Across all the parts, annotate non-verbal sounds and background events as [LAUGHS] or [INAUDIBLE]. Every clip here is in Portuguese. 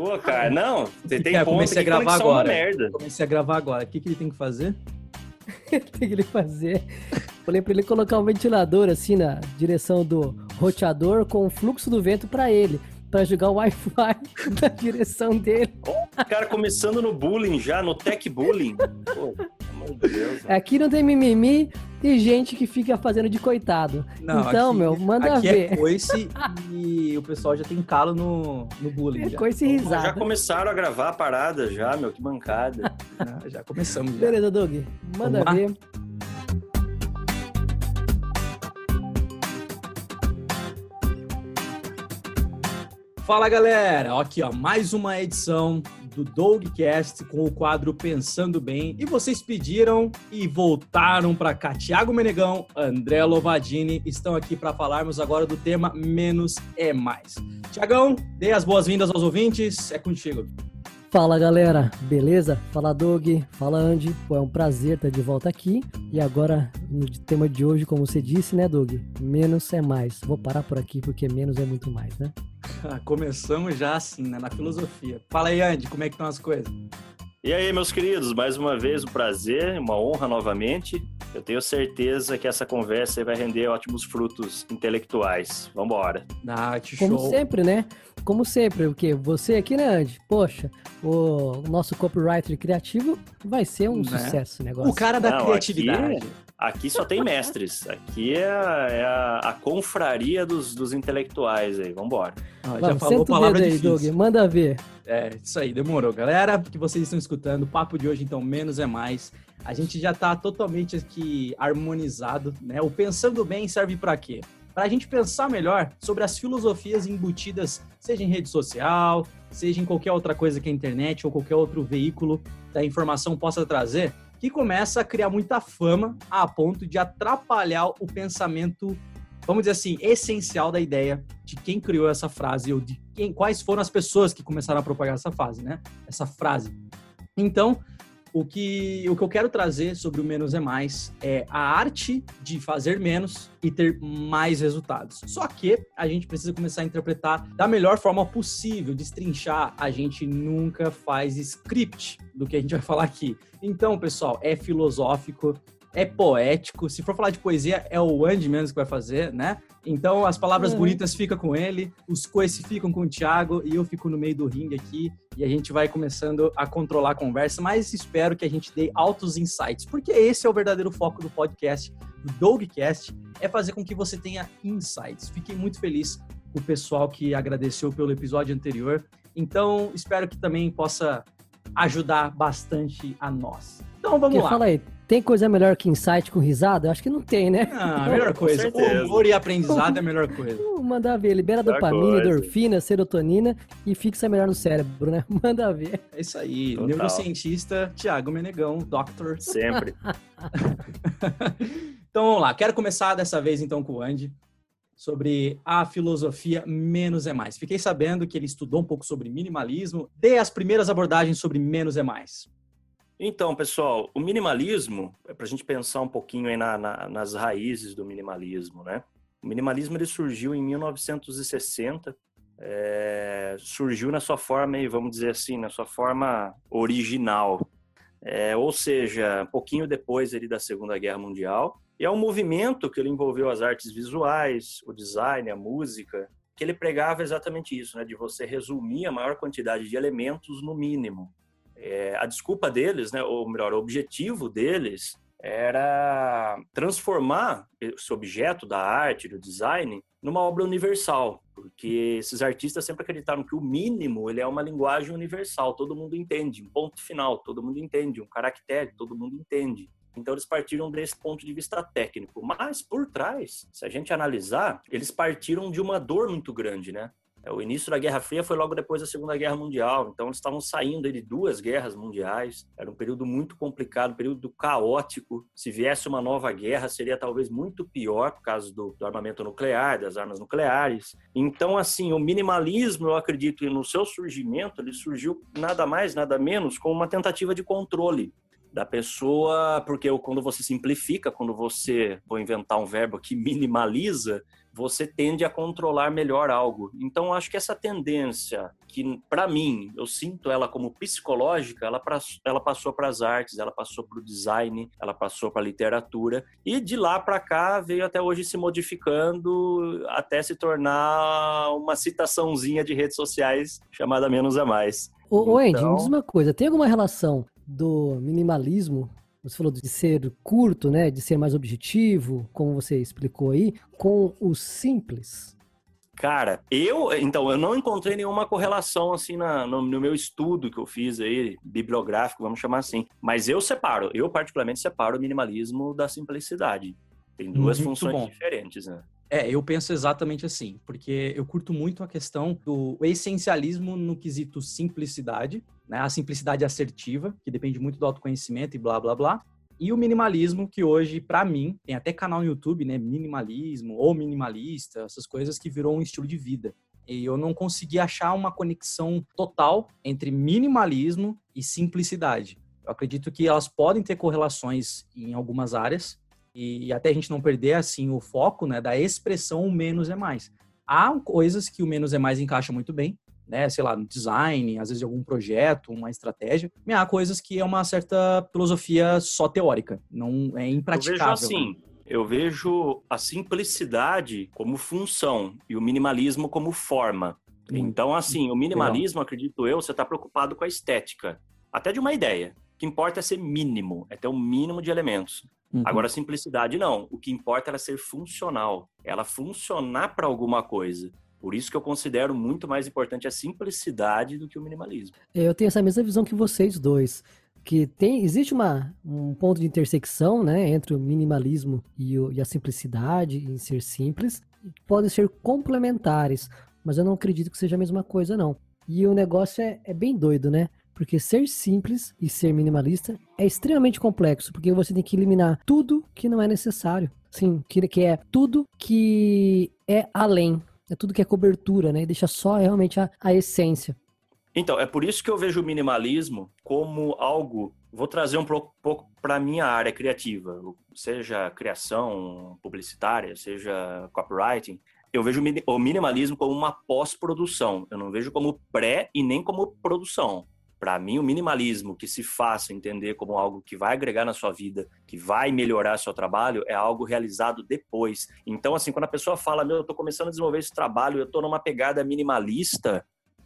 Pô, cara, não, você tem É, ponto comecei a que gravar é agora. merda. Comecei a gravar agora. O que, que ele tem que fazer? [LAUGHS] tem que ele fazer. Falei pra ele colocar um ventilador assim na direção do roteador com o fluxo do vento pra ele. Pra jogar o Wi-Fi [LAUGHS] na direção dele. O cara começando no bullying já, no tech bullying. Pô, [LAUGHS] Deus. Aqui não tem mimimi e gente que fica fazendo de coitado. então, aqui- meu, manda aqui ver. é coice e o pessoal já tem calo no, no bullying. É já. coisa e Pô, Já risada. começaram a gravar a parada já, meu, que bancada. Ah, já começamos. Já. Beleza, Doug. Manda Vamos lá? ver. Fala galera, aqui ó, mais uma edição do Dogcast com o quadro Pensando Bem. E vocês pediram e voltaram para cá. Tiago Menegão, André Lovadini estão aqui para falarmos agora do tema Menos é Mais. Tiagão, dê as boas-vindas aos ouvintes, é contigo. Fala galera, beleza? Fala Doug, fala Andy. Pô, é um prazer estar de volta aqui. E agora, no tema de hoje, como você disse, né, Doug? Menos é mais. Vou parar por aqui porque menos é muito mais, né? [LAUGHS] Começamos já assim, né, na filosofia. Fala aí, Andy, como é que estão as coisas? E aí, meus queridos, mais uma vez um prazer, uma honra novamente. Eu tenho certeza que essa conversa aí vai render ótimos frutos intelectuais. Vambora. Ah, que Como sempre, né? Como sempre, o quê? Você aqui, né, Andy? Poxa, o nosso copywriter criativo vai ser um Né? sucesso o negócio. O cara da Não, criatividade. aqui- Aqui só tem mestres. Aqui é a, é a- a confraria dos, dos intelectuais aí. Vambora. Já Vamos, falou senta o palavra dedo aí, difícil. Doug. Manda ver. É, isso aí, demorou. Galera, que vocês estão escutando, o papo de hoje, então, menos é mais. A gente já tá totalmente aqui harmonizado, né? O Pensando Bem serve para quê? Para a gente pensar melhor sobre as filosofias embutidas, seja em rede social, seja em qualquer outra coisa que a internet ou qualquer outro veículo da informação possa trazer, que começa a criar muita fama a ponto de atrapalhar o pensamento, vamos dizer assim, essencial da ideia de quem criou essa frase ou de quem, quais foram as pessoas que começaram a propagar essa frase, né? Essa frase. Então, o que, o que eu quero trazer sobre o menos é mais é a arte de fazer menos e ter mais resultados. Só que a gente precisa começar a interpretar da melhor forma possível, destrinchar. A gente nunca faz script do que a gente vai [LAUGHS] falar aqui. Então, pessoal, é filosófico, é poético. Se for falar de poesia, é o Andy menos que vai fazer, né? Então, as palavras Uhum. bonitas ficam com ele, os coices ficam com o Thiago e eu fico no meio do ringue aqui e a gente vai começando a controlar a conversa, mas espero que a gente dê altos insights, porque esse é o verdadeiro foco do podcast, do Dogcast, é fazer com que você tenha insights. Fiquei muito feliz com o pessoal que agradeceu pelo episódio anterior, então espero que também possa ajudar bastante a nós. Então vamos Porque lá. fala aí, tem coisa melhor que insight com risada? Eu acho que não tem, né? Ah, a melhor coisa. certeza. Humor e aprendizado é a melhor coisa. Manda ver, libera Melhor dopamina, coisa. endorfina, serotonina e fixa melhor no cérebro, né? [LAUGHS] Manda ver. É isso aí. Total. Neurocientista Tiago Menegão, doctor. Sempre. [LAUGHS] Então vamos lá. Quero começar dessa vez então com o Andy sobre a filosofia menos é mais. Fiquei sabendo que ele estudou um pouco sobre minimalismo. Dê as primeiras abordagens sobre menos é mais. Então, pessoal, o minimalismo, é para a gente pensar um pouquinho aí na- na- nas raízes do minimalismo, né? O minimalismo ele surgiu em 1960, é, surgiu na sua forma, vamos dizer assim, na sua forma original, É, ou seja, um pouquinho depois ali da Segunda Guerra Mundial. E é um movimento que ele envolveu as artes visuais, o design, a música, que ele pregava exatamente isso, né? De você resumir a maior quantidade de elementos no mínimo. É, a desculpa deles, né, ou melhor, o objetivo deles era transformar esse objeto da arte, do design, numa obra universal, porque esses artistas sempre acreditaram que o mínimo ele é uma linguagem universal, todo mundo entende, um ponto final, todo mundo entende, um caractere, todo mundo entende. Então eles partiram desse ponto de vista técnico, mas por trás, se a gente analisar, eles partiram de uma dor muito grande, né? É, O início da Guerra Fria foi logo depois da Segunda Guerra Mundial, então eles estavam saindo de duas guerras mundiais. Era um período muito complicado, um período caótico. Se viesse uma nova guerra, seria talvez muito pior por causa do, do armamento nuclear, das armas nucleares. Então, assim, o minimalismo, eu acredito, no seu surgimento, ele surgiu nada mais, nada menos como uma tentativa de controle da pessoa, porque quando você simplifica, quando você, vou inventar um verbo que minimaliza, você tende a controlar melhor algo. Então, acho que essa tendência, que para mim, eu sinto ela como psicológica, ela, pra, ela passou para as artes, ela passou para o design, ela passou para a literatura, e de lá para cá veio até hoje se modificando até se tornar uma citaçãozinha de redes sociais chamada Menos é Mais. Ô, Andy, então... me diz uma coisa, tem alguma relação do minimalismo você falou de ser curto, né, de ser mais objetivo, como você explicou aí, com o simples. Cara, eu, então, eu não encontrei nenhuma correlação assim na, no, no, meu estudo que eu fiz aí, bibliográfico, vamos chamar assim. Mas eu separo, eu particularmente separo o minimalismo da simplicidade. Tem duas muito funções bom. diferentes, né? É, eu penso exatamente assim, porque eu curto muito a questão do essencialismo no quesito simplicidade, né? A simplicidade assertiva, que depende muito do autoconhecimento e blá blá blá. E o minimalismo, que hoje, para mim, tem até canal no YouTube, né? Minimalismo ou minimalista, essas coisas que virou um estilo de vida. E eu não consegui achar uma conexão total entre minimalismo e simplicidade. Eu acredito que elas podem ter correlações em algumas áreas, e até a gente não perder assim o foco né, da expressão o menos é mais. Há coisas que o menos é mais encaixa muito bem, né, sei lá, no design, às vezes algum projeto, uma estratégia. E há coisas que é uma certa filosofia só teórica, não é impraticável. Eu vejo assim, eu vejo a simplicidade como função e o minimalismo como forma. Então, assim, o minimalismo, acredito eu, você está preocupado com a estética, até de uma ideia. O que importa é ser mínimo, é ter um mínimo de elementos. Uhum. Agora, a simplicidade não. O que importa é ela ser funcional, ela funcionar para alguma coisa. Por isso que eu considero muito mais importante a simplicidade do que o minimalismo. Eu tenho essa mesma visão que vocês dois. Que tem, existe uma, um ponto de intersecção né, entre o minimalismo e, o, e a simplicidade, em ser simples, podem ser complementares, mas eu não acredito que seja a mesma coisa, não. E o negócio é, é bem doido, né? Porque ser simples e ser minimalista é extremamente complexo, porque você tem que eliminar tudo que não é necessário. Sim, que, é tudo que é além, é tudo que é cobertura, né? E deixa só realmente a, a essência. Então, é por isso que eu vejo o minimalismo como algo. Vou trazer um pouco, pouco para a minha área criativa, seja criação publicitária, seja copywriting. Eu vejo o minimalismo como uma pós-produção. Eu não vejo como pré e nem como produção. Para mim, o minimalismo que se faça entender como algo que vai agregar na sua vida, que vai melhorar seu trabalho, é algo realizado depois. Então, assim, quando a pessoa fala, meu, eu estou começando a desenvolver esse trabalho, eu estou numa pegada minimalista,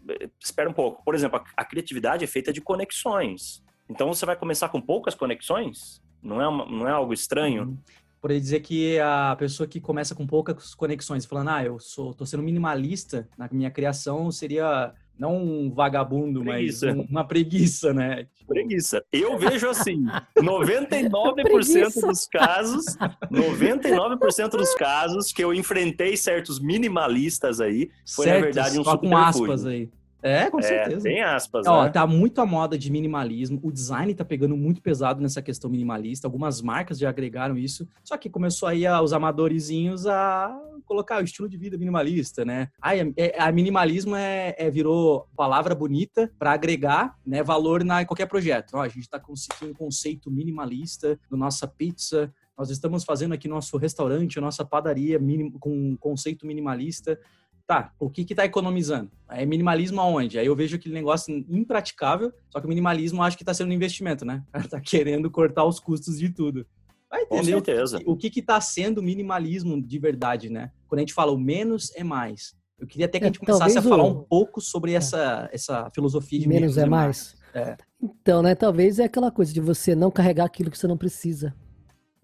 eh, espera um pouco. Por exemplo, a, criatividade é feita de conexões. Então, você vai começar com poucas conexões? Não é, uma, não é algo estranho? Uhum por dizer que a pessoa que começa com poucas conexões, falando, ah, eu sou, tô sendo minimalista na minha criação, seria não um vagabundo, preguiça. mas um, uma preguiça, né? Tipo... Preguiça. Eu [LAUGHS] vejo assim, 99% dos casos, 99% dos casos que eu enfrentei certos minimalistas aí, foi certos, na verdade um super com aspas aí. É, com é, certeza. Tem aspas, Ó, né? Tá muito a moda de minimalismo. O design tá pegando muito pesado nessa questão minimalista. Algumas marcas já agregaram isso. Só que começou aí a, os amadorizinhos a colocar o estilo de vida minimalista, né? Ai, é, a minimalismo é, é virou palavra bonita para agregar né, valor na, em qualquer projeto. Ó, a gente tá conseguindo um conceito minimalista da nossa pizza, nós estamos fazendo aqui nosso restaurante, a nossa padaria com um conceito minimalista tá, o que que tá economizando? É minimalismo aonde? Aí eu vejo aquele negócio impraticável, só que o minimalismo acho que tá sendo um investimento, né? O [LAUGHS] cara tá querendo cortar os custos de tudo. Vai entender Com certeza. o que, que tá sendo minimalismo de verdade, né? Quando a gente fala o menos é mais. Eu queria até que a é, gente começasse a falar um pouco sobre é. essa, essa filosofia de menos, menos é, é mais. mais. É. Então, né? Talvez é aquela coisa de você não carregar aquilo que você não precisa.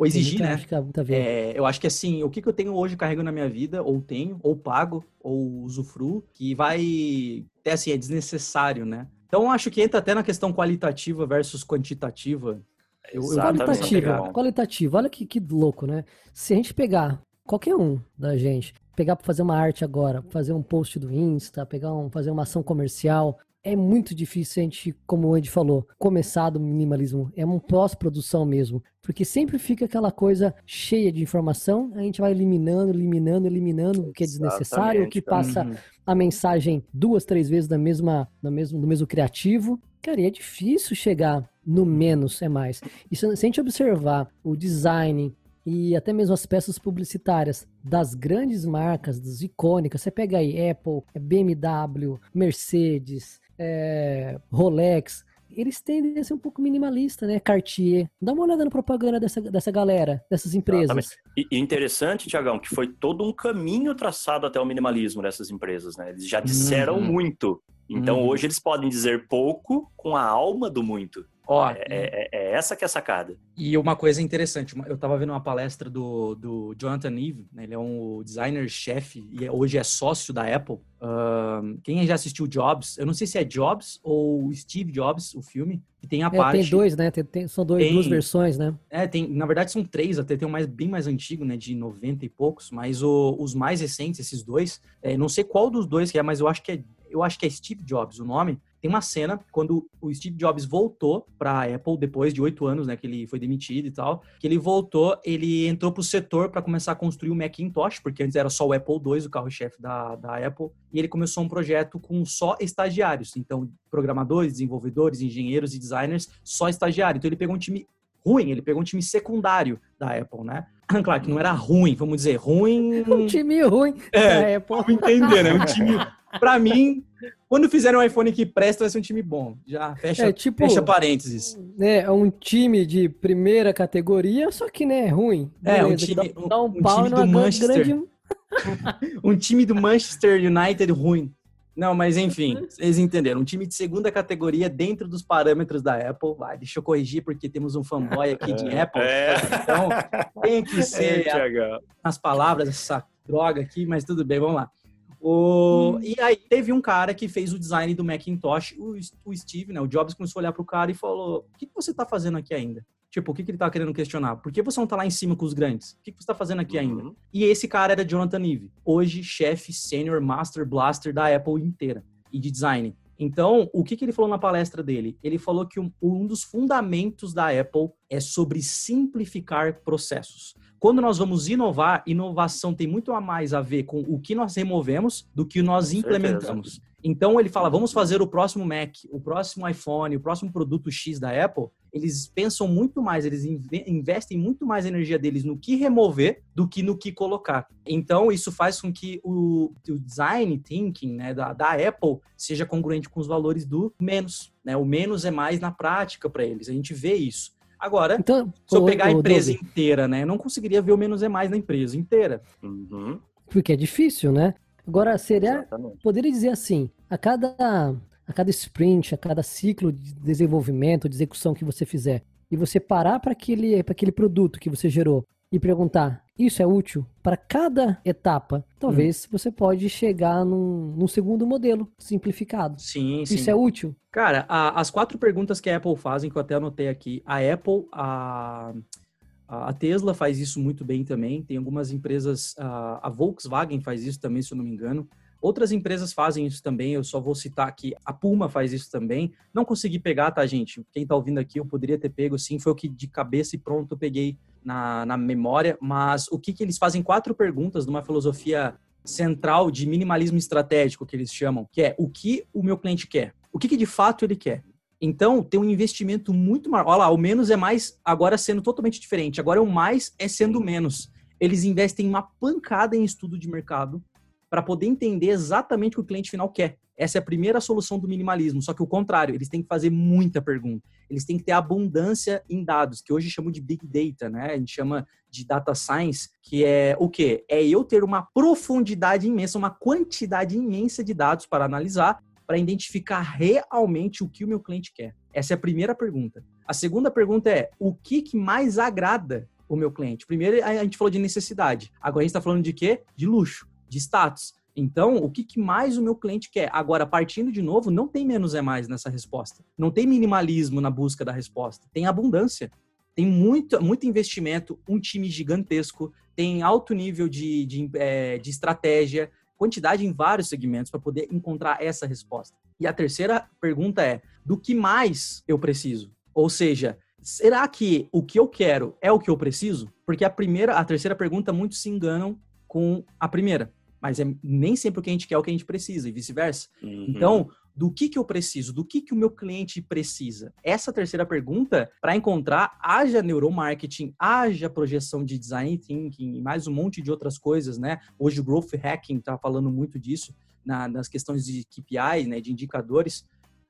Ou exigir, né? É, eu acho que assim, o que, que eu tenho hoje carrego na minha vida, ou tenho, ou pago, ou usufruo, que vai até assim, é desnecessário, né? Então acho que entra até na questão qualitativa versus quantitativa. Eu, eu qualitativa, qualitativa, olha que, que louco, né? Se a gente pegar qualquer um da gente, pegar para fazer uma arte agora, fazer um post do Insta, pegar um, fazer uma ação comercial, é muito difícil a gente, como o Andy falou, começar do minimalismo. É uma pós-produção mesmo. Porque sempre fica aquela coisa cheia de informação, a gente vai eliminando, eliminando, eliminando o que é desnecessário, o que passa uhum. a mensagem duas, três vezes da mesma, no, mesmo, no mesmo criativo. Cara, e é difícil chegar no menos é mais. E se a gente observar o design, e até mesmo as peças publicitárias das grandes marcas, das icônicas. Você pega aí Apple, BMW, Mercedes, é, Rolex, eles tendem a ser um pouco minimalista, né? Cartier. Dá uma olhada na propaganda dessa, dessa galera, dessas empresas. E, e interessante, Tiagão, que foi todo um caminho traçado até o minimalismo dessas empresas, né? Eles já disseram uhum. muito. Então uhum. hoje eles podem dizer pouco com a alma do muito. Ó, é, é, é, essa que é a sacada. E uma coisa interessante, eu estava vendo uma palestra do, do Jonathan Ive, né? ele é um designer-chefe e é, hoje é sócio da Apple. Uh, quem já assistiu Jobs, eu não sei se é Jobs ou Steve Jobs, o filme, que tem a é, parte... Tem dois, né? Tem, tem, são dois, tem, duas versões, né? É, tem, na verdade são três, até tem um mais, bem mais antigo, né? De 90 e poucos, mas o, os mais recentes, esses dois, é, não sei qual dos dois que é, mas eu acho que é eu acho que é Steve Jobs o nome, tem uma cena quando o Steve Jobs voltou para a Apple depois de oito anos, né, que ele foi demitido e tal, que ele voltou, ele entrou para o setor para começar a construir o Macintosh, porque antes era só o Apple II, o carro-chefe da, da Apple, e ele começou um projeto com só estagiários, então programadores, desenvolvedores, engenheiros e designers, só estagiário. Então ele pegou um time ruim, ele pegou um time secundário da Apple, né? [CLEARS THROAT] Claro que não era ruim, vamos dizer, ruim. [LAUGHS] Um time ruim é, da Apple. Entender, né? Um time [LAUGHS] Pra mim, quando fizerem um iPhone que presta, vai ser um time bom. Já fecha, é, tipo, fecha parênteses. Né, é um time de primeira categoria, só que, né, ruim. É, um time, um, dá um, um time do Manchester. Grande... [LAUGHS] um time do Manchester United ruim. Não, mas enfim, vocês entenderam. Um time de segunda categoria dentro dos parâmetros da Apple. Vai, deixa eu corrigir, porque temos um fanboy aqui de [LAUGHS] é. Apple. É. Então, tem que [LAUGHS] ser a, as palavras, essa droga aqui, mas tudo bem, vamos lá. O... Hum. E aí teve um cara que fez o design do Macintosh, o, o Steve, né? O Jobs começou a olhar pro cara e falou: O que, que você tá fazendo aqui ainda? Tipo, o que, que ele tá querendo questionar? Por que você não tá lá em cima com os grandes? O que, que você tá fazendo aqui uhum. ainda? E esse cara era Jonathan Ive, hoje chefe senior master blaster da Apple inteira e de design. Então, o que, que ele falou na palestra dele? Ele falou que um, um dos fundamentos da Apple é sobre simplificar processos. Quando nós vamos inovar, inovação tem muito a mais a ver com o que nós removemos do que nós implementamos. Então ele fala, vamos fazer o próximo Mac, o próximo iPhone, o próximo produto X da Apple. Eles pensam muito mais, eles investem muito mais energia deles no que remover do que no que colocar. Então isso faz com que o, o design thinking né, da, da Apple seja congruente com os valores do menos. Né? O menos é mais na prática para eles. A gente vê isso. Agora, então, se eu pegar a empresa inteira, né? Eu não conseguiria ver o menos é mais na empresa inteira. Uhum. Porque é difícil, né? Agora, seria. Exatamente. Poderia dizer assim: a cada, a cada sprint, a cada ciclo de desenvolvimento, de execução que você fizer, e você parar para aquele, aquele produto que você gerou e perguntar: isso é útil para cada etapa? Talvez hum. você pode chegar num, num, segundo modelo simplificado. Sim, sim. Isso é útil? Cara, a, as quatro perguntas que a Apple fazem, que eu até anotei aqui, a Apple, a, a Tesla faz isso muito bem também. Tem algumas empresas, a, Volkswagen faz isso também, se eu não me engano. Outras empresas fazem isso também, eu só vou citar aqui, a Puma faz isso também. Não consegui pegar, tá, gente? Quem tá ouvindo aqui, eu poderia ter pego, sim, foi o que de cabeça e pronto eu peguei na, na memória, mas o que, que eles fazem? Quatro perguntas numa filosofia central de minimalismo estratégico, que eles chamam, que é o que o meu cliente quer, o que, que de fato ele quer. Então, tem um investimento muito maior. Olha lá, o menos é mais agora sendo totalmente diferente. Agora o mais é sendo menos. Eles investem uma pancada em estudo de mercado para poder entender exatamente o que o cliente final quer. Essa é a primeira solução do minimalismo, só que o contrário, eles têm que fazer muita pergunta. Eles têm que ter abundância em dados, que hoje chamam de big data, né? A gente chama de data science, que é o quê? É eu ter uma profundidade imensa, uma quantidade imensa de dados para analisar, para identificar realmente o que o meu cliente quer. Essa é a primeira pergunta. A segunda pergunta é: o que, que mais agrada o meu cliente? Primeiro, a gente falou de necessidade. Agora a gente está falando de quê? De luxo, de status. Então, o que, mais o meu cliente quer? Agora, partindo de novo, não tem menos é mais nessa resposta. Não tem minimalismo na busca da resposta. Tem abundância. Tem muito, muito investimento, um time gigantesco, tem alto nível de, de, é, de estratégia, quantidade em vários segmentos para poder encontrar essa resposta. E a terceira pergunta é: do que mais eu preciso? Ou seja, será que o que eu quero é o que eu preciso? Porque a primeira, a terceira pergunta muitos se enganam com a primeira mas é nem sempre o que a gente quer é o que a gente precisa e vice-versa. Uhum. Então, do que, que eu preciso, do que, que o meu cliente precisa. Essa terceira pergunta, para encontrar, haja neuromarketing, haja projeção de design thinking e mais um monte de outras coisas, né? Hoje o growth hacking está falando muito disso na, nas questões de KPIs, né, de indicadores.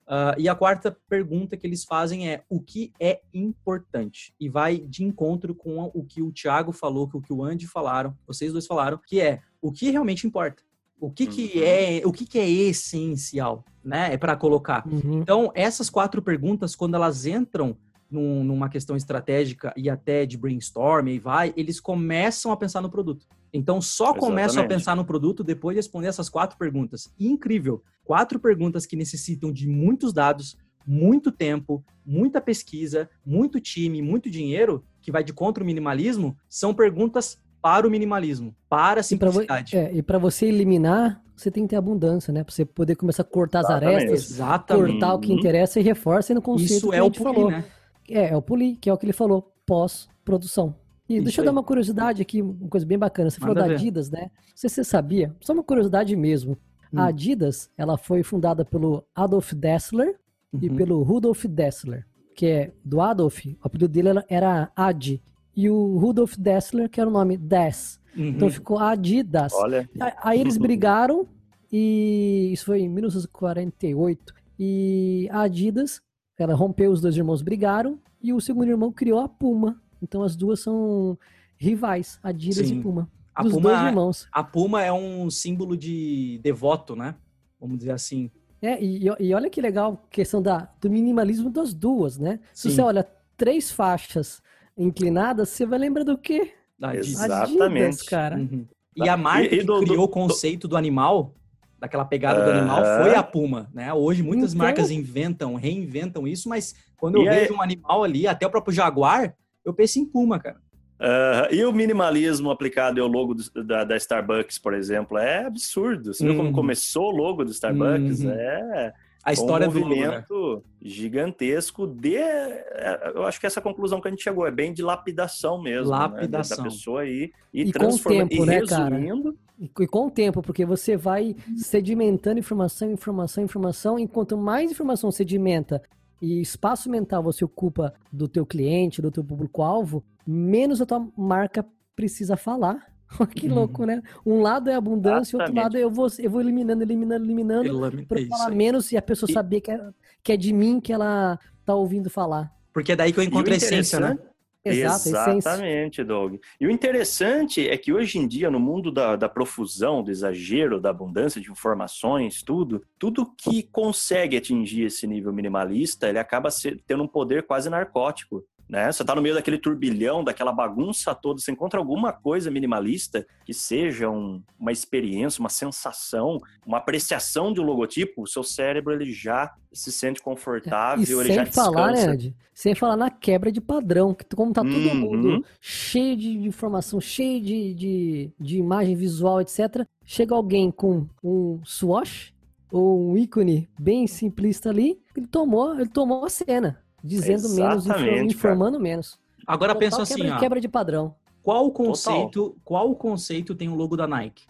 Uh, e a quarta pergunta que eles fazem é o que é importante? E vai de encontro com o que o Thiago falou, com o que o Andy falaram, vocês dois falaram, que é o que realmente importa. O que, que uhum. é o que, que é essencial, né? É para colocar. Uhum. Então, essas quatro perguntas, quando elas entram num, numa questão estratégica e até de brainstorm e vai, eles começam a pensar no produto. Então, só começam a pensar no produto depois de responder essas quatro perguntas. incrível! Quatro perguntas que necessitam de muitos dados, muito tempo, muita pesquisa, muito time, muito dinheiro, que vai de contra o minimalismo, são perguntas para o minimalismo, para a simplicidade. E para é, você eliminar, você tem que ter abundância, né? Para você poder começar a cortar as arestas, Exatamente. cortar o que interessa e reforça no conceito Isso que é a gente o falou. Né? É, é o polir, que é o que ele falou, pós-produção. E Isso deixa eu dar uma curiosidade aqui, uma coisa bem bacana. Você Manda falou da Adidas, né? Não sei se você sabia, só uma curiosidade mesmo. Hum. A Adidas, ela foi fundada pelo Adolf Dassler uhum. e pelo Rudolf Dassler, que é do Adolf, o apelido dele era Ad, e o Rudolf Dassler, que era o nome Dess. Uhum. Então ficou Adidas. Olha. Aí eles brigaram e isso foi em 1948 e a Adidas, ela rompeu, os dois irmãos brigaram e o segundo irmão criou a Puma. Então as duas são rivais, Adidas Sim. e Puma. A dos Puma, dois irmãos. A Puma é um símbolo de devoto, né? Vamos dizer assim. É, e, e olha que legal a questão da, do minimalismo das duas, né? Se Sim. você olha três faixas inclinadas, você vai lembrar do quê? Exatamente. Adidas, cara. Uhum. E a marca e, e do, que criou do, o conceito do animal, daquela pegada uh do animal, foi a Puma, né? Hoje muitas então... marcas inventam, reinventam isso, mas quando eu e vejo aí... um animal ali, até o próprio Jaguar, eu penso em Puma, cara. Uh, e o minimalismo aplicado ao logo do, da, da, Starbucks, por exemplo, é absurdo. Você uhum. viu como uhum. começou o logo do Starbucks? Uhum. É a história um movimento do né? gigantesco de é, eu acho que essa conclusão que a gente chegou é bem de lapidação mesmo lapidação né? da pessoa aí e, e transformando tempo, e né, resumindo cara? E, com o tempo porque você vai sedimentando informação informação informação enquanto mais informação sedimenta e espaço mental você ocupa do teu cliente do teu público alvo menos a tua marca precisa falar [LAUGHS] que uhum. louco, né? Um lado é abundância, o outro lado é eu vou, eu vou eliminando, eliminando, eliminando, para falar menos e a pessoa e... saber que é, que é de mim que ela tá ouvindo falar. Porque é daí que eu encontro a essência, né? Exato, Exatamente, Doug. E o interessante é que hoje em dia, no mundo da, da profusão, do exagero, da abundância de informações, tudo, tudo que consegue atingir esse nível minimalista, ele acaba ser, tendo um poder quase narcótico né? Você está no meio daquele turbilhão, daquela bagunça toda, você encontra alguma coisa minimalista que seja um, uma experiência, uma sensação, uma apreciação de um logotipo, o seu cérebro ele já se sente confortável, e ele sem já falar, descansa. Né, sem falar na quebra de padrão, que como tá todo uhum. mundo cheio de informação, cheio de, de, de imagem visual, etc. Chega alguém com um swatch ou um ícone bem simplista ali, ele tomou, ele tomou a cena dizendo Exatamente, menos, informando cara. menos. Agora pensa assim, quebra, ó, quebra de padrão. Qual o conceito, Total. qual o conceito tem o logo da Nike?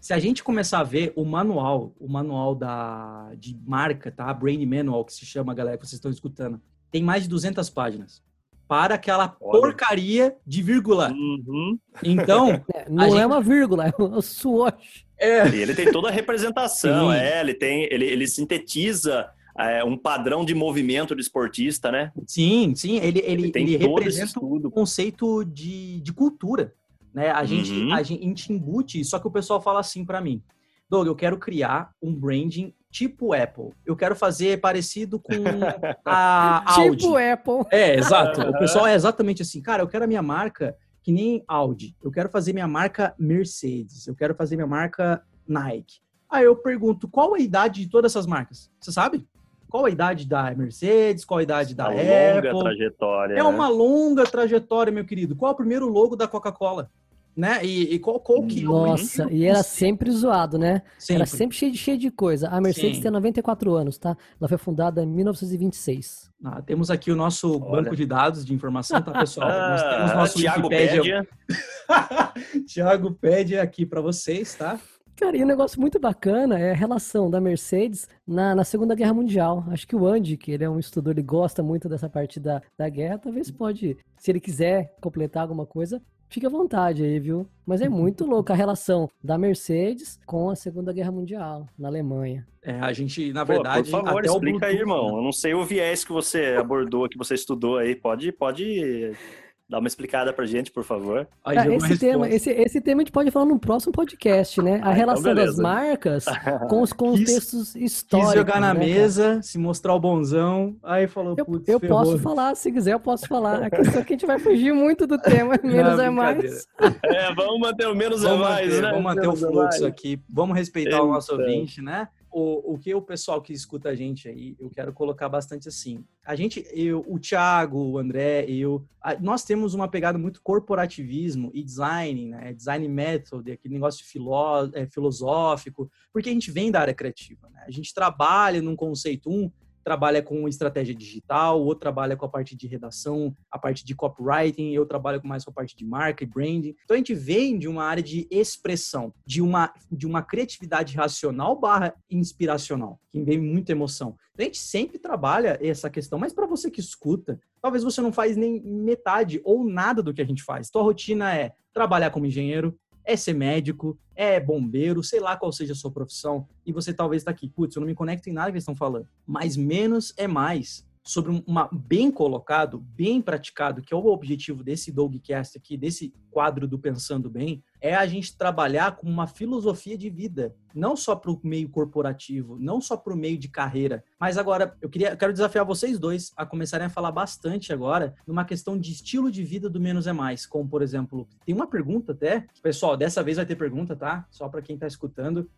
Se a gente começar a ver o manual, o manual da de marca, tá? Brand Manual que se chama, galera, que vocês estão escutando, tem mais de 200 páginas para aquela Olha. porcaria de vírgula. Uhum. Então, [LAUGHS] é, não é gente... uma vírgula, [LAUGHS] é um swatch. É. E ele tem toda a representação, é, ele tem, ele, ele sintetiza é, um padrão de movimento do esportista, né? Sim, sim, ele, ele, ele, ele representa um conceito de, de cultura, né? A, uhum. gente, a gente embute, só que o pessoal fala assim para mim, Doug, eu quero criar um branding tipo Apple. Eu quero fazer parecido com [LAUGHS] a Audi. tipo Apple. É, exato. O pessoal é [LAUGHS] exatamente assim, cara, eu quero a minha marca que nem Audi. Eu quero fazer minha marca Mercedes. Eu quero fazer minha marca Nike. Aí eu pergunto, qual a idade de todas essas marcas? Você sabe? Qual a idade da Mercedes, qual a idade da uma Apple. longa trajetória. É né? uma longa trajetória, meu querido. Qual é o primeiro logo da Coca-Cola? Né? E, e, qual, qual que Nossa, e era sempre zoado, né? Sempre. Era sempre cheio de, cheio de coisa. A Mercedes Sim. tem 94 anos, tá? Ela foi fundada em 1926. Ah, temos aqui o nosso Olha. banco de dados de informação, tá, pessoal? [LAUGHS] Nós temos nosso Thiago Wikipedia. [LAUGHS] Tiago pede aqui para vocês, tá? Cara, e um negócio muito bacana é a relação da Mercedes na, na Segunda Guerra Mundial. Acho que o Andy, que ele é um estudador, ele gosta muito dessa parte da, da guerra, talvez pode, se ele quiser completar alguma coisa, fique à vontade aí, viu? Mas é muito louco a relação da Mercedes com a Segunda Guerra Mundial na Alemanha. É, a gente, na verdade. Pô, por favor, explica aí, irmão. Né? Eu não sei o viés que você abordou, que você estudou aí. Pode, pode Dá uma explicada pra gente, por favor. Ah, esse, tema, esse, esse tema a gente pode falar no próximo podcast, né? A ah, então relação então das marcas [LAUGHS] com os contextos quis, históricos. Quis jogar na né, mesa, cara? se mostrar o bonzão, aí falou, Eu, eu posso falar, se quiser eu posso falar. A questão é que a gente vai fugir muito do tema, [LAUGHS] menos Não, é mais. [LAUGHS] É, vamos manter o menos é vamos é mais, manter, né? Vamos manter menos o é fluxo aqui, vamos respeitar Eita. o nosso ouvinte, né? O, o que o pessoal que escuta a gente aí, eu quero colocar bastante assim. A gente, eu, o Thiago, o André, eu, a, nós temos uma pegada muito corporativismo e design, né? Design method, aquele negócio filó, é, filosófico, porque a gente vem da área criativa, né? A gente trabalha num conceito, um, trabalha com estratégia digital, outro trabalha com a parte de redação, a parte de copywriting, eu trabalho mais com a parte de marca e branding. Então a gente vem de uma área de expressão, de uma, de uma criatividade racional barra inspiracional, que vem muita emoção. Então, a gente sempre trabalha essa questão, mas para você que escuta, talvez você não faz nem metade ou nada do que a gente faz. Tua rotina é trabalhar como engenheiro, é ser médico, é bombeiro, sei lá qual seja a sua profissão, e você talvez está aqui, putz, eu não me conecto em nada que eles estão falando. Mas menos é mais. Sobre uma bem colocado, bem praticado, que é o objetivo desse Dogcast aqui, desse quadro do Pensando Bem, é a gente trabalhar com uma filosofia de vida, não só para o meio corporativo, não só para o meio de carreira, mas agora eu queria, eu quero desafiar vocês dois a começarem a falar bastante agora numa questão de estilo de vida do menos é mais, como por exemplo, tem uma pergunta até, pessoal, dessa vez vai ter pergunta, tá? Só para quem está escutando.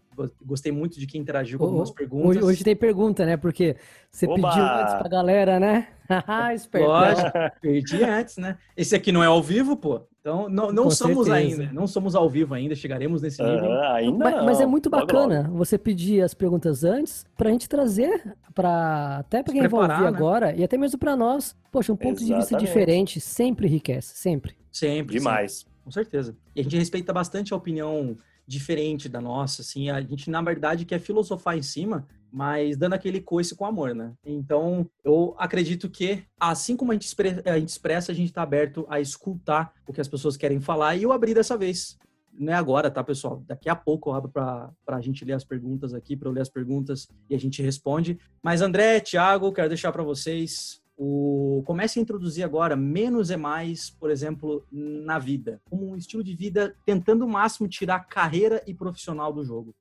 Gostei muito de quem interagiu com algumas perguntas. Hoje, hoje, tem pergunta, né? Porque você Oba! pediu antes pra galera, né? [LAUGHS] Lógico, perdi antes, né? Esse aqui não é ao vivo, pô. Então, não, não somos certeza. ainda, não somos ao vivo ainda, chegaremos nesse nível. Uh, ainda mas, não. mas é muito bacana logo. você pedir as perguntas antes para a gente trazer para até para quem preparar, vai ouvir né? agora e até mesmo para nós. Poxa, um ponto Exatamente. de vista diferente sempre enriquece, sempre. Sempre. Demais. Sempre. Com certeza. E a gente respeita bastante a opinião diferente da nossa, assim, a gente na verdade quer filosofar em cima, mas dando aquele coice com amor, né? Então, eu acredito que, assim como a gente, a gente expressa, a gente está aberto a escutar o que as pessoas querem falar e eu abri dessa vez. Não é agora, tá, pessoal? Daqui a pouco eu abro para a gente ler as perguntas aqui, para eu ler as perguntas e a gente responde. Mas, André, Thiago, quero deixar para vocês o comece a introduzir agora menos é mais, por exemplo, na vida, como um estilo de vida tentando o máximo tirar carreira e profissional do jogo.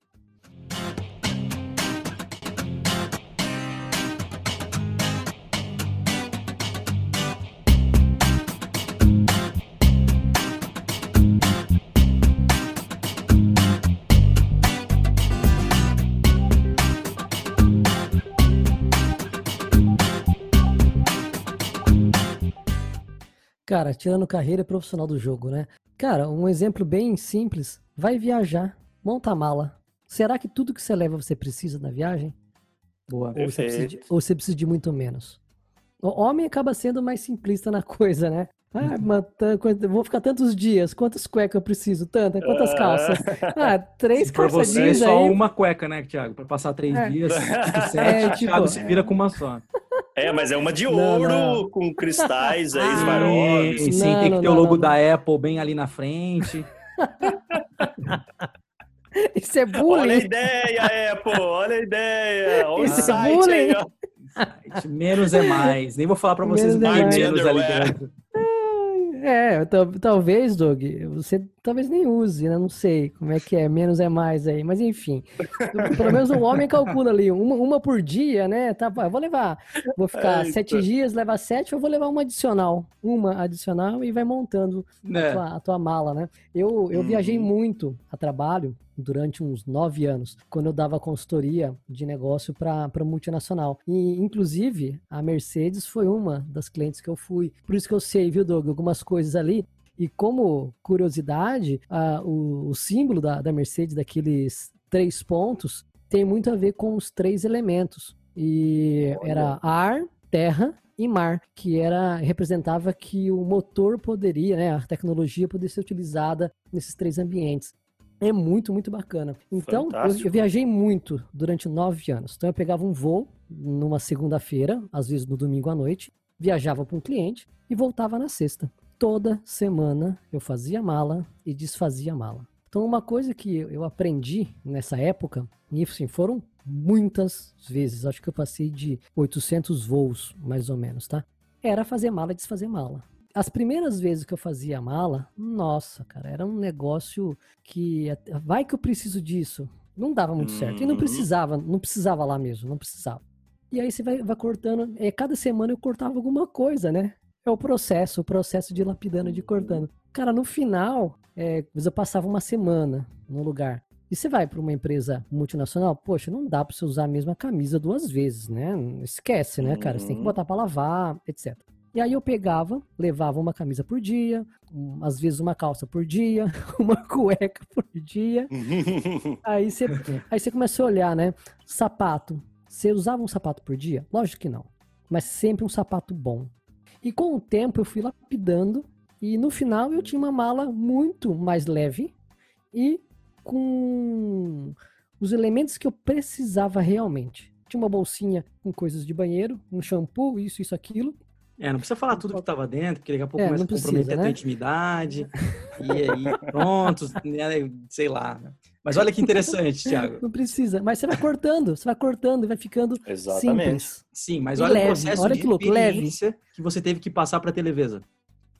Cara, tirando carreira profissional do jogo, né? Cara, um exemplo bem simples. Vai viajar, monta a mala. Será que tudo que você leva você precisa na viagem? Boa, ou você, precisa de, ou você precisa de muito menos? O homem acaba sendo mais simplista na [LAUGHS] coisa, né? Ah, uhum. vou ficar tantos dias. Quantas cuecas eu preciso? Tanta? Quantas ah. calças? Ah, três calças jeans é só aí. uma cueca, né, Thiago? Para passar três é. dias, [LAUGHS] sete, é, tipo, Thiago se vira com uma só. É, mas é uma de ouro, não, não. com cristais aí, Swarovski. Sim, sim tem que ter o logo da Apple bem ali na frente. [LAUGHS] Isso é bullying. Olha a ideia, Apple, olha a ideia. Olha Isso é bullying. aí. Menos é mais. Nem vou falar para vocês menos, é menos ali dentro. É, talvez, Doug, você talvez nem use, né? Não sei como é que é, menos é mais aí. Mas enfim, pelo menos o homem calcula ali, uma, uma por dia, né? Tá, eu vou levar, vou ficar sete dias, levar sete, eu vou levar uma adicional. Uma adicional e vai montando é. a, tua, a, tua, mala, né? Eu, eu uhum. viajei muito a trabalho durante uns nove anos, quando eu dava consultoria de negócio para multinacional. E, inclusive, a Mercedes foi uma das clientes que eu fui. Por isso que eu sei, viu, Doug, algumas coisas ali. E como curiosidade, a, o, o, símbolo da, da Mercedes, daqueles três pontos, tem muito a ver com os três elementos. E Olha. era ar, terra e mar, que era representava que o motor poderia, né, a tecnologia poderia ser utilizada nesses três ambientes. É muito, muito bacana. Então, eu, eu, viajei muito durante nove anos. Então, eu pegava um voo numa segunda-feira, às vezes no domingo à noite, viajava para um cliente e voltava na sexta. Toda semana eu fazia mala e desfazia mala. Então, uma coisa que eu aprendi nessa época, e assim, foram muitas vezes, acho que eu passei de 800 voos, mais ou menos, tá? Era fazer mala e desfazer mala as primeiras vezes que eu fazia mala, nossa, cara, era um negócio que vai que eu preciso disso. Não dava muito certo. E não uhum. precisava, não precisava lá mesmo, não precisava. E aí você vai, vai cortando. É, cada semana eu cortava alguma coisa, né? É o processo, o processo de lapidando, de cortando. Cara, no final, é, eu passava uma semana no lugar. E você vai para uma empresa multinacional, poxa, não dá para você usar a mesma camisa duas vezes, né? Esquece, né, cara? Você tem que uhum. botar para lavar, etc. E aí eu pegava, levava uma camisa por dia, às vezes uma calça por dia, [LAUGHS] uma cueca por dia. [LAUGHS] aí você aí você começa a olhar, né? Sapato. Você usava um sapato por dia? Lógico que não. Mas sempre um sapato bom. E com o tempo eu fui lapidando e no final eu tinha uma mala muito mais leve e com os elementos que eu precisava realmente. Tinha uma bolsinha com coisas de banheiro, um shampoo, isso, isso, aquilo. É, não precisa falar tudo que estava dentro, porque daqui a pouco é, começa a comprometer né? a tua intimidade. [LAUGHS] e aí, pronto, né, sei lá. Mas olha que interessante, Thiago. Não precisa, mas você vai cortando, você vai cortando e vai ficando Exatamente. simples. Sim, mas olha leve, o processo olha que louco, leve. que você teve que passar para a Televisa.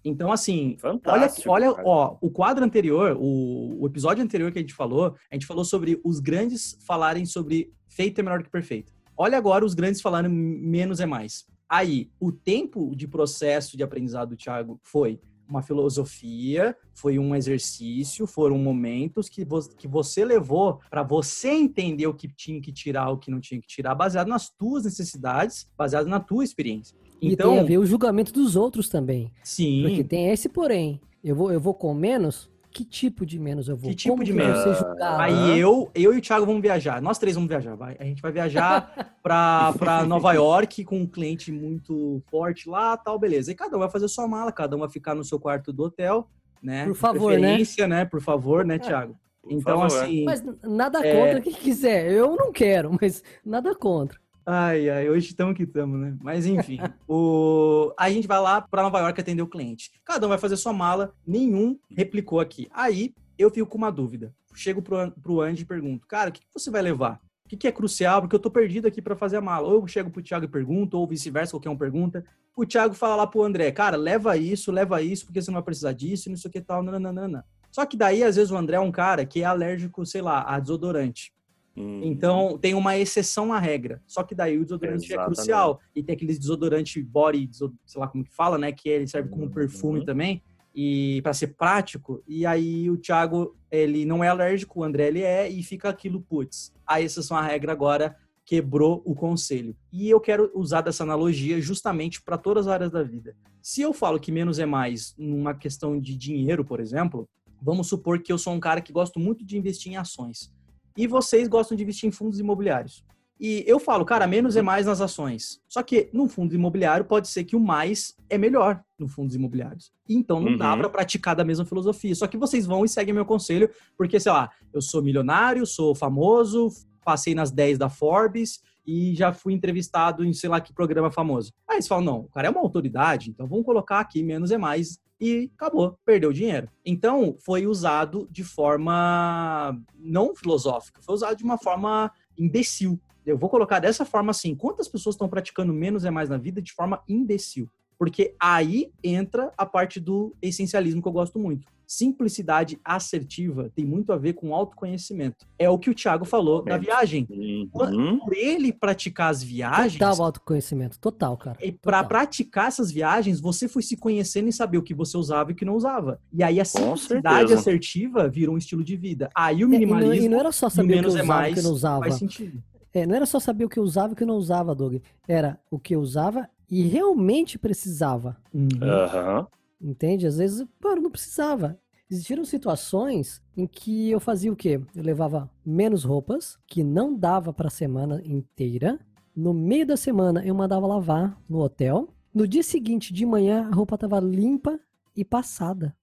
Então, assim, Fantástico, olha, olha ó, o quadro anterior, o, o, episódio anterior que a gente falou, a gente falou sobre os grandes falarem sobre feito é melhor que perfeito. Olha agora os grandes falando menos é mais. Aí, o tempo de processo de aprendizado do Thiago foi uma filosofia, foi um exercício, foram momentos que, vo que você levou para você entender o que tinha que tirar, o que não tinha que tirar, baseado nas tuas necessidades, baseado na tua experiência. Então, e tem a ver o julgamento dos outros também. Sim. Porque tem esse porém. Eu vou, eu vou com menos, que tipo de menos eu vou? Que tipo Como de menos? Julgado? Aí eu, eu e o Thiago vamos viajar. Nós três vamos viajar, vai. A gente vai viajar [LAUGHS] para Nova York com um cliente muito forte lá, tal, beleza. E cada um vai fazer sua mala, cada um vai ficar no seu quarto do hotel, né? Por favor, né? né? Por favor, né, Thiago? Então, assim. Mas nada contra é... quem quiser. Eu não quero, mas nada contra. Ai, ai, hoje estamos que estamos, né? Mas enfim, [LAUGHS] o... a gente vai lá para Nova York atender o cliente. Cada um vai fazer sua mala, nenhum replicou aqui. Aí eu fico com uma dúvida. Chego pro, pro Andy e pergunto, cara, o que, que você vai levar? O que, que é crucial? Porque eu tô perdido aqui para fazer a mala. Ou eu chego pro Thiago e pergunto, ou vice-versa, qualquer um pergunta. O Thiago fala lá pro André, cara, leva isso, leva isso, porque você não vai precisar disso, não sei o que tal, nananana. Só que daí, às vezes, o André é um cara que é alérgico, sei lá, a desodorante. Hum. Então, tem uma exceção à regra. Só que daí o desodorante é Exatamente. é crucial. E tem aqueles desodorante body, sei lá como que fala, né? Que ele serve como perfume uhum. também. E para ser prático. E aí o Thiago, ele não é alérgico, o André ele é, e fica aquilo, putz, a exceção à regra agora quebrou o conselho. E eu quero usar dessa analogia justamente para todas as áreas da vida. Se eu falo que menos é mais numa questão de dinheiro, por exemplo, vamos supor que eu sou um cara que gosto muito de investir em ações e vocês gostam de investir em fundos imobiliários. E eu falo, cara, menos é mais nas ações. Só que no fundo imobiliário pode ser que o mais é melhor no fundos imobiliários. Então não uhum. dá para praticar da mesma filosofia. Só que vocês vão e seguem meu conselho, porque, sei lá, eu sou milionário, sou famoso, passei nas 10 da Forbes e já fui entrevistado em sei lá que programa famoso. Aí eles falam, não, o cara é uma autoridade, então vamos colocar aqui menos é mais e acabou, perdeu dinheiro. Então, foi usado de forma não filosófica, foi usado de uma forma imbecil. Eu vou colocar dessa forma assim: quantas pessoas estão praticando menos é mais na vida de forma imbecil? Porque aí entra a parte do essencialismo que eu gosto muito. Simplicidade assertiva tem muito a ver com autoconhecimento. É o que o Thiago falou da viagem. Uhum. Por ele praticar as viagens. Total autoconhecimento, total, cara. E para praticar essas viagens, você foi se conhecendo e saber o que você usava e o que não usava. E aí a simplicidade assertiva virou um estilo de vida. Aí o minimalismo. É, e, não, e, não, era só saber o que eu é usava e o que não usava. Faz sentido. É, não era só saber o que eu usava e o que não usava, Doug. Era o que eu usava e realmente precisava. Uhum. Uhum. Entende? Às vezes, mano, não precisava. Existiram situações em que eu fazia o quê? Eu levava menos roupas, que não dava para a semana inteira. No meio da semana, eu mandava lavar no hotel. No dia seguinte, de manhã, a roupa estava limpa e passada.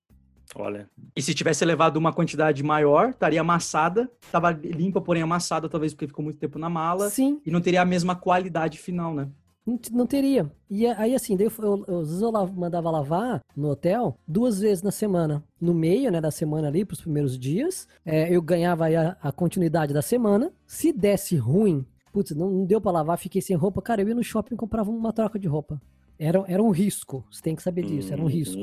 Olha. E se tivesse levado uma quantidade maior, estaria amassada, estava limpa, porém amassada, talvez porque ficou muito tempo na mala. Sim. E não teria a mesma qualidade final, né? Não, teria. E aí, assim, daí eu, eu, às vezes eu mandava lavar no hotel duas vezes na semana. No meio, né, da semana ali, pros primeiros dias. É, eu ganhava a, a, continuidade da semana. Se desse ruim, putz, não, não deu para lavar, fiquei sem roupa. Cara, eu ia no shopping e comprava uma troca de roupa. Era, era um risco, você tem que saber disso, era um risco.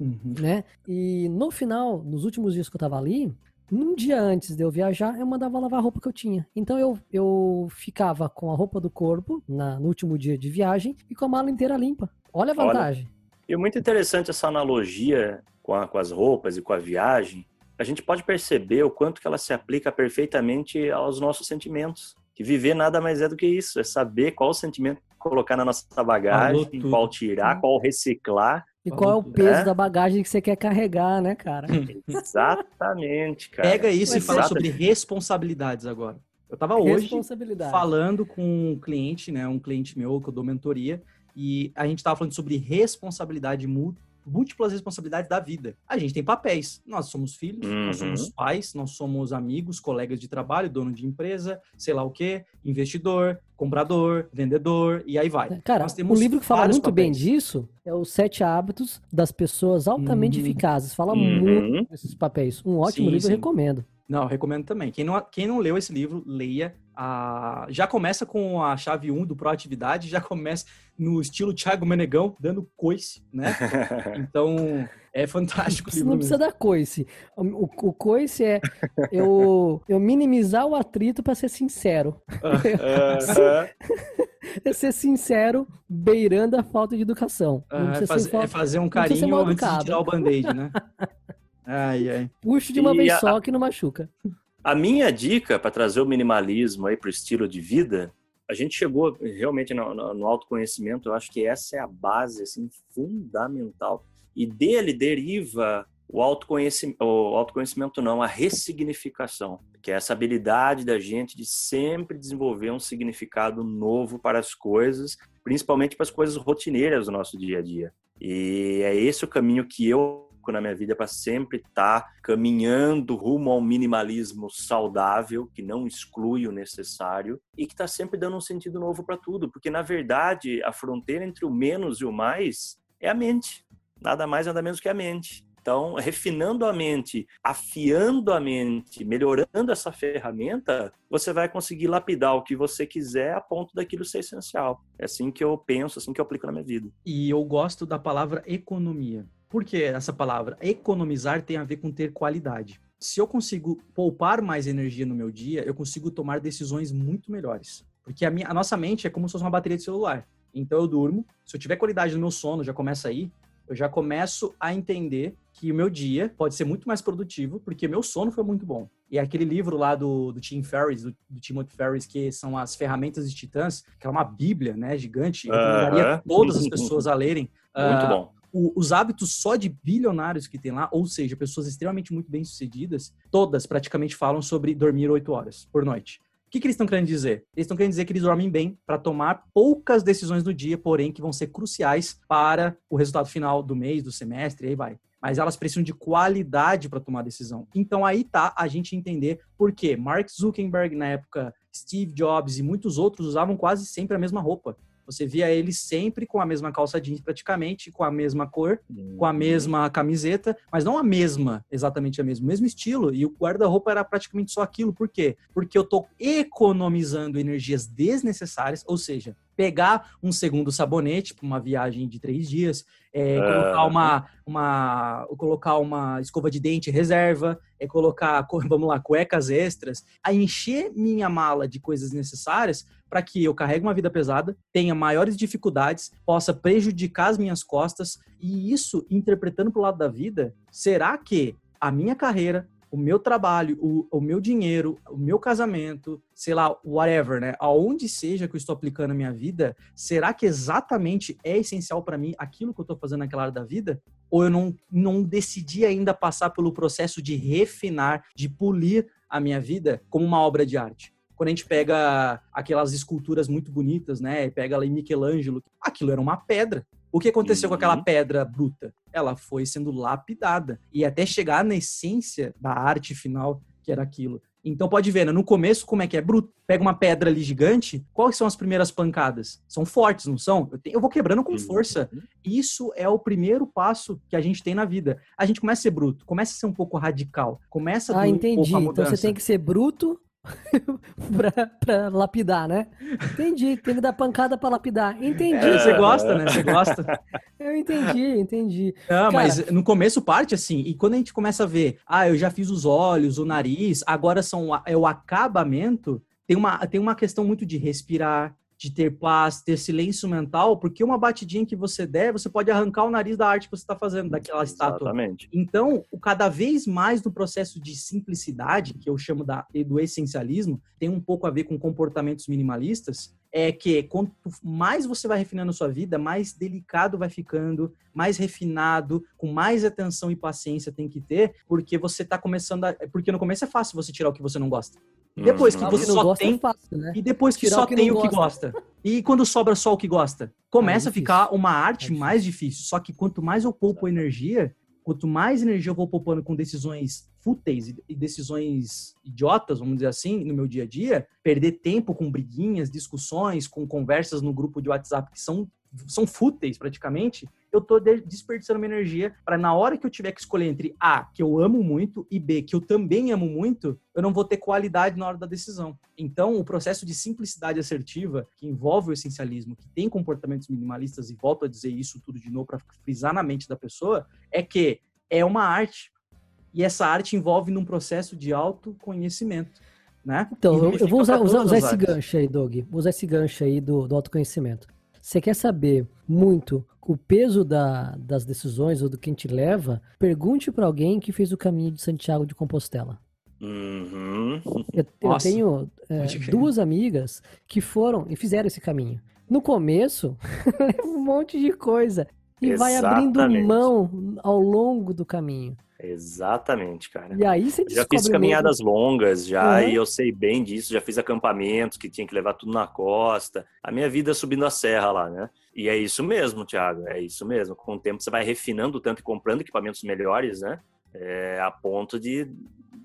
Uhum. Né? E no final, nos últimos dias que eu tava ali, um dia antes de eu viajar, eu mandava lavar a roupa que eu tinha. Então eu, eu ficava com a roupa do corpo na, no último dia de viagem e com a mala inteira limpa. Olha a vantagem. Olha, e muito interessante essa analogia com, a, com as roupas e com a viagem. A gente pode perceber o quanto que ela se aplica perfeitamente aos nossos sentimentos. Que viver nada mais é do que isso, é saber qual sentimento colocar na nossa bagagem, qual tirar, qual reciclar e qual é o peso é? da bagagem que você quer carregar, né, cara? [LAUGHS] Exatamente, cara. Pega isso Mas e fala sobre responsabilidades agora. Eu estava hoje falando com um cliente, né, um cliente meu que eu dou mentoria, e a gente estava falando sobre responsabilidade mútua múltiplas responsabilidades da vida. A gente tem papéis. Nós somos filhos, uhum. nós somos pais, nós somos amigos, colegas de trabalho, dono de empresa, sei lá o quê, investidor, comprador, vendedor, e aí vai. Cara, um livro que fala muito papéis. bem disso é Os Sete Hábitos das Pessoas Altamente uhum. Eficazes. Fala uhum. muito desses papéis. Um ótimo sim, livro, sim. eu recomendo. Não, recomendo também. Quem não, quem não leu esse livro, leia. A... Já começa com a chave 1 do Proatividade, já começa no estilo Thiago Menegão, dando coice, né? [LAUGHS] Então, é fantástico. Você não precisa dar coice. O, o coice é eu, eu minimizar o atrito para ser sincero. [LAUGHS] é ser sincero, beirando a falta de educação. é, fazer, é fazer um carinho antes de tirar o band-aid, né? [LAUGHS] Ai, ai. Puxo de uma e vez a, só que não machuca. A minha dica para trazer o minimalismo aí para o estilo de vida, a gente chegou realmente no, no, no, autoconhecimento. Eu acho que essa é a base assim fundamental e dele deriva o autoconhecimento, o autoconhecimento não, a ressignificação, que é essa habilidade da gente de sempre desenvolver um significado novo para as coisas, principalmente para as coisas rotineiras do nosso dia a dia. E é esse o caminho que eu na minha vida para sempre estar tá caminhando rumo ao minimalismo saudável, que não exclui o necessário e que está sempre dando um sentido novo para tudo, porque na verdade a fronteira entre o menos e o mais é a mente, nada mais nada menos que a mente. Então, refinando a mente, afiando a mente, melhorando essa ferramenta, você vai conseguir lapidar o que você quiser a ponto daquilo ser essencial. É assim que eu penso, assim que eu aplico na minha vida. E eu gosto da palavra economia. Por que essa palavra? Economizar tem a ver com ter qualidade. Se eu consigo poupar mais energia no meu dia, eu consigo tomar decisões muito melhores. Porque a, minha, a nossa mente é como se fosse uma bateria de celular. Então eu durmo, se eu tiver qualidade no meu sono, já começa aí, eu já começo a entender que o meu dia pode ser muito mais produtivo, porque meu sono foi muito bom. E aquele livro lá do, do Tim Ferriss, do, do Timothy Ferriss, que são as ferramentas de titãs, que é uma bíblia, né, gigante, eu recomendaria uh -huh. todas as pessoas a lerem. Muito uh, bom o, os hábitos só de bilionários que tem lá, ou seja, pessoas extremamente muito bem-sucedidas, todas praticamente falam sobre dormir oito horas por noite. O que, que eles estão querendo dizer? Eles estão querendo dizer que eles dormem bem para tomar poucas decisões no dia, porém que vão ser cruciais para o resultado final do mês, do semestre, e aí vai mas elas precisam de qualidade para tomar decisão. Então aí tá a gente entender por que Mark Zuckerberg na época, Steve Jobs e muitos outros usavam quase sempre a mesma roupa. Você via ele sempre com a mesma calça jeans, praticamente, com a mesma cor, uhum. com a uhum. mesma camiseta, mas não a mesma, exatamente a mesma, o mesmo estilo. E o guarda-roupa era praticamente só aquilo. Por quê? Porque eu tô economizando energias desnecessárias, ou seja, pegar um segundo sabonete para uma viagem de três dias, é, colocar uma, uma, colocar uma escova de dente reserva, é colocar, [LAUGHS] vamos lá, cuecas extras, a encher minha mala de coisas necessárias para que eu carregue uma vida pesada, tenha maiores dificuldades, possa prejudicar as minhas costas e isso interpretando para o lado da vida, será que a minha carreira, o meu trabalho, o, o meu dinheiro, o meu casamento, sei lá, whatever, né? Aonde seja que eu estou aplicando a minha vida, será que exatamente é essencial para mim aquilo que eu estou fazendo naquela área da vida? Ou eu não, não decidi ainda passar pelo processo de refinar, de polir a minha vida como uma obra de arte? Quando a gente pega aquelas esculturas muito bonitas, né? Pega em Michelangelo, aquilo era uma pedra O que aconteceu Uhum. com aquela pedra bruta? Ela foi sendo lapidada e até chegar na essência da arte final, que era aquilo. Então pode ver, né? no começo, como é que é bruto? Pega uma pedra ali gigante, quais são as primeiras pancadas? São fortes, não são? Eu, tenho- eu vou quebrando com Uhum. força. Isso é o primeiro passo que a gente tem na vida. A gente começa a ser bruto, começa a ser um pouco radical, começa a Ah, um entendi. pouco a Então você tem que ser bruto [LAUGHS] pra, pra lapidar, né? Entendi. Que dar pancada pra lapidar. Entendi. É, você gosta, né? Você gosta. [LAUGHS] Eu entendi, entendi. Não, Cara- mas no começo parte assim, e quando a gente começa a ver, ah, eu já fiz os olhos, o nariz, agora são é o acabamento, tem uma, tem uma questão muito de respirar, de ter paz, ter silêncio mental, porque uma batidinha que você der, você pode arrancar o nariz da arte que você está fazendo, daquela estátua. Exatamente. Então, o cada vez mais no processo de simplicidade, que eu chamo da, do essencialismo, tem um pouco a ver com comportamentos minimalistas, é que quanto mais você vai refinando a sua vida, mais delicado vai ficando, mais refinado, com mais atenção e paciência tem que ter, porque você está começando a... Porque no começo é fácil você tirar o que você não gosta. Depois que o você só tem- é fácil, né? E depois que Tirar só o que tem o que gosta. gosta. E quando sobra só o que gosta? Começa É a ficar uma arte difícil. mais difícil. Só que quanto mais eu poupo energia, quanto mais energia eu vou poupando com decisões fúteis e- e decisões idiotas, vamos dizer assim, no meu dia a dia, perder tempo com briguinhas, discussões, com conversas no grupo de WhatsApp que são, são fúteis praticamente, eu tô de- desperdiçando minha energia para na hora que eu tiver que escolher entre A, que eu amo muito, e B, que eu também amo muito, eu não vou ter qualidade na hora da decisão. Então, o processo de simplicidade assertiva, que envolve o essencialismo, que tem comportamentos minimalistas, e volto a dizer isso tudo de novo para frisar na mente da pessoa, é que é uma arte. E essa arte envolve num processo de autoconhecimento. Né? Então, eu, vou usar, usar, usar esse gancho aí, Doug. Vou usar esse gancho aí do, do autoconhecimento. Você quer saber muito o peso da- das decisões ou do que te leva? Pergunte para alguém que fez o caminho de Santiago de Compostela. Uhum. Eu, eu Nossa, tenho é, duas amigas que foram e fizeram esse caminho. No começo, [LAUGHS] um monte de coisa. E vai abrindo Exatamente. mão ao longo do caminho. Exatamente, cara. E aí você já fiz caminhadas longas já Uhum. e eu sei bem disso, já fiz acampamentos que tinha que levar tudo na costa. A minha vida subindo a serra lá, né? E é isso mesmo, Thiago, é isso mesmo. Com o tempo você vai refinando tanto e comprando equipamentos melhores, né? É, a ponto de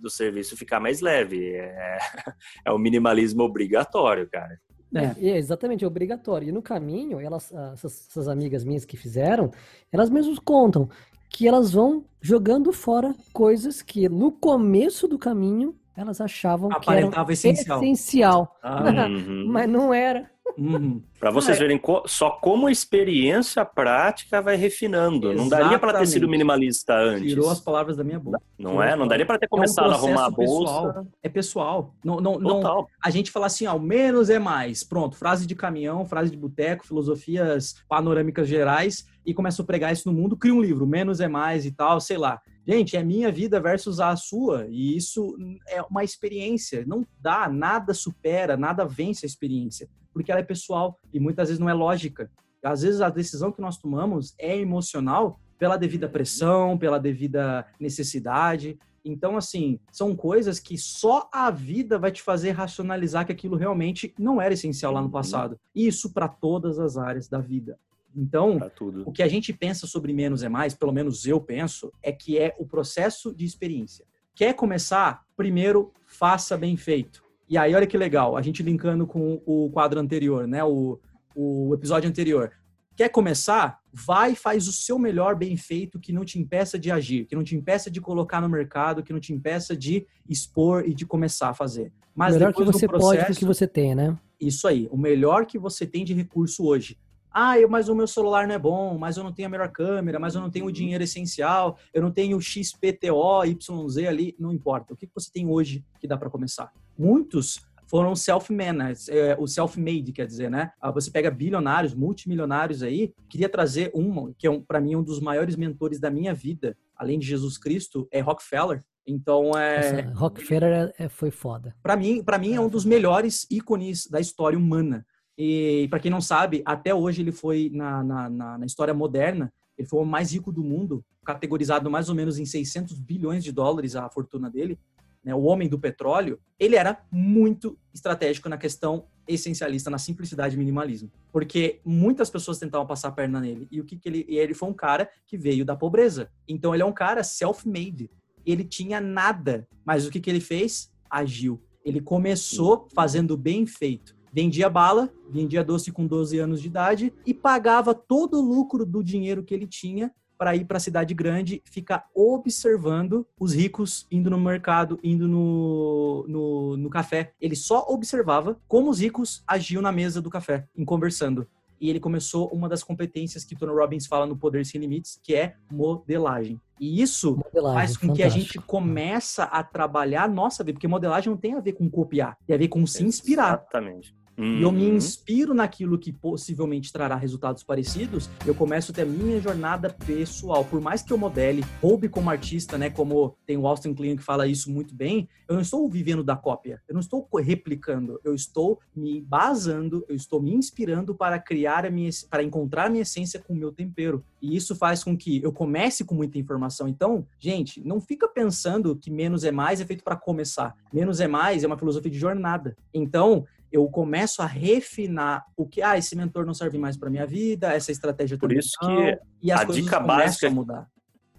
do serviço ficar mais leve. É, [LAUGHS] é o minimalismo obrigatório, cara. É. É, exatamente, é obrigatório. E no caminho, elas, ah, essas, essas amigas minhas que fizeram, elas mesmas contam que elas vão jogando fora coisas que no começo do caminho elas achavam que eram Aparentava essencial. essencial, Ah, Uhum. [LAUGHS] mas não era. Uhum. Para vocês É. verem co- só como a experiência prática vai refinando. Não daria para ter sido Exatamente. minimalista antes. Tirou as palavras da minha boca. Não é? Não daria para ter É um começado a arrumar a bolsa. pessoal. É pessoal. Não, não, não, Total. a gente fala assim, ó, menos é mais. Pronto, frase de caminhão, frase de boteco, filosofias panorâmicas gerais e começa a pregar isso no mundo, cria um livro, menos é mais e tal, sei lá. Gente, é minha vida versus a sua e isso é uma experiência. Não dá, nada supera, nada vence a experiência, porque ela é pessoal e muitas vezes não é lógica. Às vezes a decisão que nós tomamos é emocional pela devida pressão, pela devida necessidade. Então, assim, são coisas que só a vida vai te fazer racionalizar que aquilo realmente não era essencial lá no Uhum. passado. Isso para todas as áreas da vida. Então, o que a gente pensa sobre menos é mais, pelo menos eu penso, é que é o processo de experiência. Quer começar? Primeiro, faça bem feito. E aí, olha que legal, a gente linkando com o quadro anterior, né? O, o episódio anterior. Quer começar? Vai e faz o seu melhor bem feito que não te impeça de agir, que não te impeça de colocar no mercado, que não te impeça de expor e de começar a fazer. Mas Melhor que do você pode com o processo- que você tem, né? isso aí, o melhor que você tem de recurso hoje. Ah, eu, mas o meu celular não é bom, mas eu não tenho a melhor câmera, mas eu não tenho o dinheiro essencial, eu não tenho o XPTO, YZ ali, não importa. O que você tem hoje que dá para começar? Muitos foram self-made, é, o self-made, quer dizer, né? Ah, Você pega bilionários, multimilionários aí, queria trazer um, que é um, para mim um dos maiores mentores da minha vida, além de Jesus Cristo, é Rockefeller. Então, é, Rockefeller é- é- foi foda. para mim, para mim é um dos melhores ícones da história humana. E para quem não sabe, até hoje ele foi na, na, na, na história moderna, ele foi o mais rico do mundo, categorizado mais ou menos em 600 bilhões de dólares a fortuna dele, né, o homem do petróleo. Ele era muito estratégico na questão essencialista na simplicidade e minimalismo. Porque muitas pessoas tentavam passar a perna nele. E o que, que ele. E ele foi um cara que veio da pobreza. Então ele é um cara self-made. Ele tinha nada. Mas o que, que ele fez? Agiu. Ele começou fazendo bem feito. Vendia bala, vendia doce com 12 anos de idade e pagava todo o lucro do dinheiro que ele tinha para ir para a cidade grande, ficar observando os ricos indo no mercado, indo no, no, no, café. Ele só observava como os ricos agiam na mesa do café, em conversando. E ele começou uma das competências que Tony Robbins fala no Poder Sem Limites, que é modelagem. E isso modelagem, faz com fantástico. que a gente começa a trabalhar a nossa vida, porque modelagem não tem a ver com copiar, tem a ver com se inspirar. Exatamente. E eu me uhum. inspiro naquilo que possivelmente trará resultados parecidos, eu começo a ter a minha jornada pessoal. Por mais que eu modele, roube como artista, né? Como tem o Austin Kleon que fala isso muito bem, eu não estou vivendo da cópia, eu não estou replicando, eu estou me basando, eu estou me inspirando para criar a minha, para encontrar a minha essência com o meu tempero. E isso faz com que eu comece com muita informação. Então, gente, não fica pensando que menos é mais é feito para começar. Menos é mais é uma filosofia de jornada. Então, eu começo a refinar o que, ah, esse mentor não serve mais para minha vida, essa estratégia Por isso não, que e as a dica básica a mudar.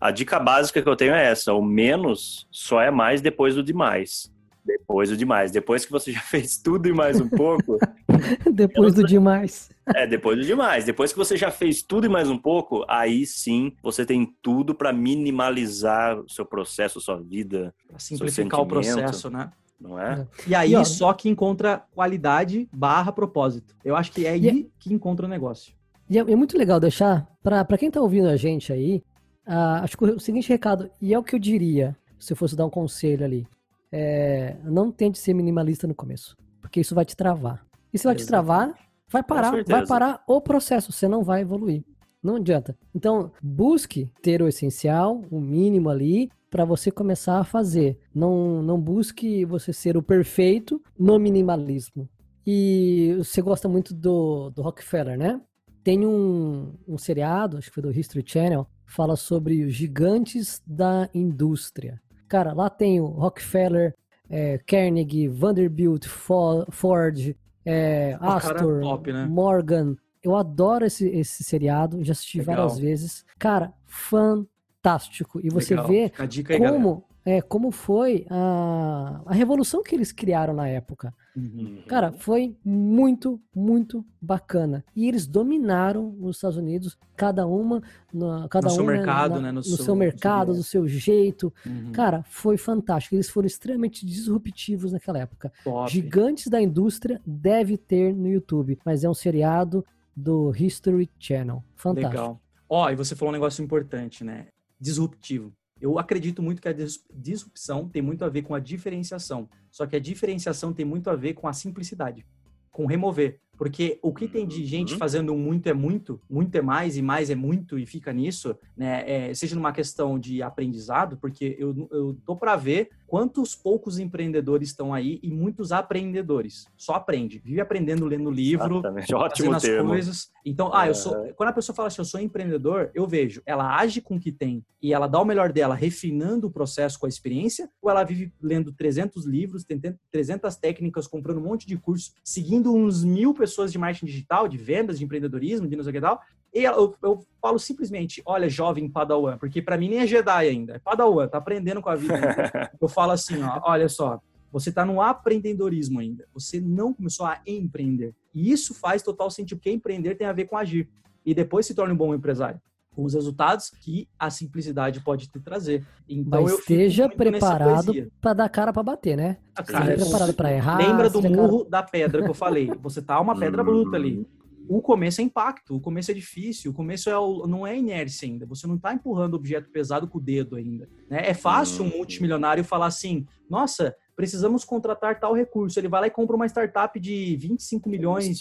A dica básica que eu tenho é essa: o menos só é mais depois do demais. Depois do demais. Depois que você [LAUGHS] já fez tudo e mais um pouco. [LAUGHS] depois do demais. É, depois do demais. Depois que você já fez tudo e mais um pouco, aí sim você tem tudo para minimalizar o seu processo, sua vida. Pra simplificar o processo, né? Não é? E aí, e, ó, só que encontra qualidade barra propósito. Eu acho que é aí é, que encontra o negócio. E é, é muito legal deixar, para quem tá ouvindo a gente aí, uh, acho que o seguinte recado, e é o que eu diria, se eu fosse dar um conselho ali, é, não tente ser minimalista no começo, porque isso vai te travar. E se vai te travar, vai parar, vai parar o processo, você não vai evoluir. Não adianta. Então, busque ter o essencial, o mínimo ali, para você começar a fazer. Não, não busque você ser o perfeito no minimalismo. E você gosta muito do, do Rockefeller, né? Tem um, um seriado, acho que foi do History Channel, fala sobre os gigantes da indústria. Cara, lá tem o Rockefeller, é, Carnegie, Vanderbilt, Ford, é, Astor, top, né? Morgan. Eu adoro esse, esse seriado, já assisti Legal. várias vezes. Cara, fantástico fantástico. E você Legal. vê como, é, como foi a, a revolução que eles criaram na época. Uhum. Cara, foi muito, muito bacana. E eles dominaram os Estados Unidos, cada uma, na, cada no seu mercado, na, né? No, no seu, seu mercado, do seu jeito. Uhum. Cara, foi fantástico. Eles foram extremamente disruptivos naquela época. Top. Gigantes da indústria deve ter no YouTube, mas é um seriado do History Channel. Fantástico. Legal. Ó, oh, e você falou um negócio importante, né? Disruptivo. Eu acredito muito que a disrupção tem muito a ver com a diferenciação. Só que a diferenciação tem muito a ver com a simplicidade, com remover. Porque o que tem de gente uhum. fazendo muito é muito, muito é mais e mais é muito e fica nisso, né? É, seja numa questão de aprendizado, porque eu, eu tô para ver quantos poucos empreendedores estão aí e muitos aprendedores. Só aprende, vive aprendendo, lendo livro, Exatamente. Ótimo as termo. coisas. Então, ah, eu sou. Quando a pessoa fala assim, eu sou empreendedor, eu vejo, ela age com o que tem e ela dá o melhor dela, refinando o processo com a experiência, ou ela vive lendo 300 livros, 300 técnicas, comprando um monte de curso, seguindo uns mil pessoas de marketing digital, de vendas, de empreendedorismo, de não sei o que tal, eu, eu, falo simplesmente, olha, jovem Padawan, porque para mim nem é Jedi ainda, é Padawan, tá aprendendo com a vida. [LAUGHS] eu falo assim, ó, olha só, você está no apreendedorismo ainda, você não começou a empreender. E isso faz total sentido, porque empreender tem a ver com agir. E depois se torna um bom empresário. Com os resultados que a simplicidade pode te trazer. Então, Mas esteja preparado para dar cara para bater, né? Ah, cara, esteja preparado para errar. Lembra do murro cara... da pedra que eu falei. Você tá uma pedra bruta ali o começo é impacto, o começo é difícil, o começo é o, não é inércia ainda. Você não está empurrando objeto pesado com o dedo ainda. Né? É fácil um uhum. multimilionário falar assim: nossa, precisamos contratar tal recurso. Ele vai lá e compra uma startup de 25 milhões,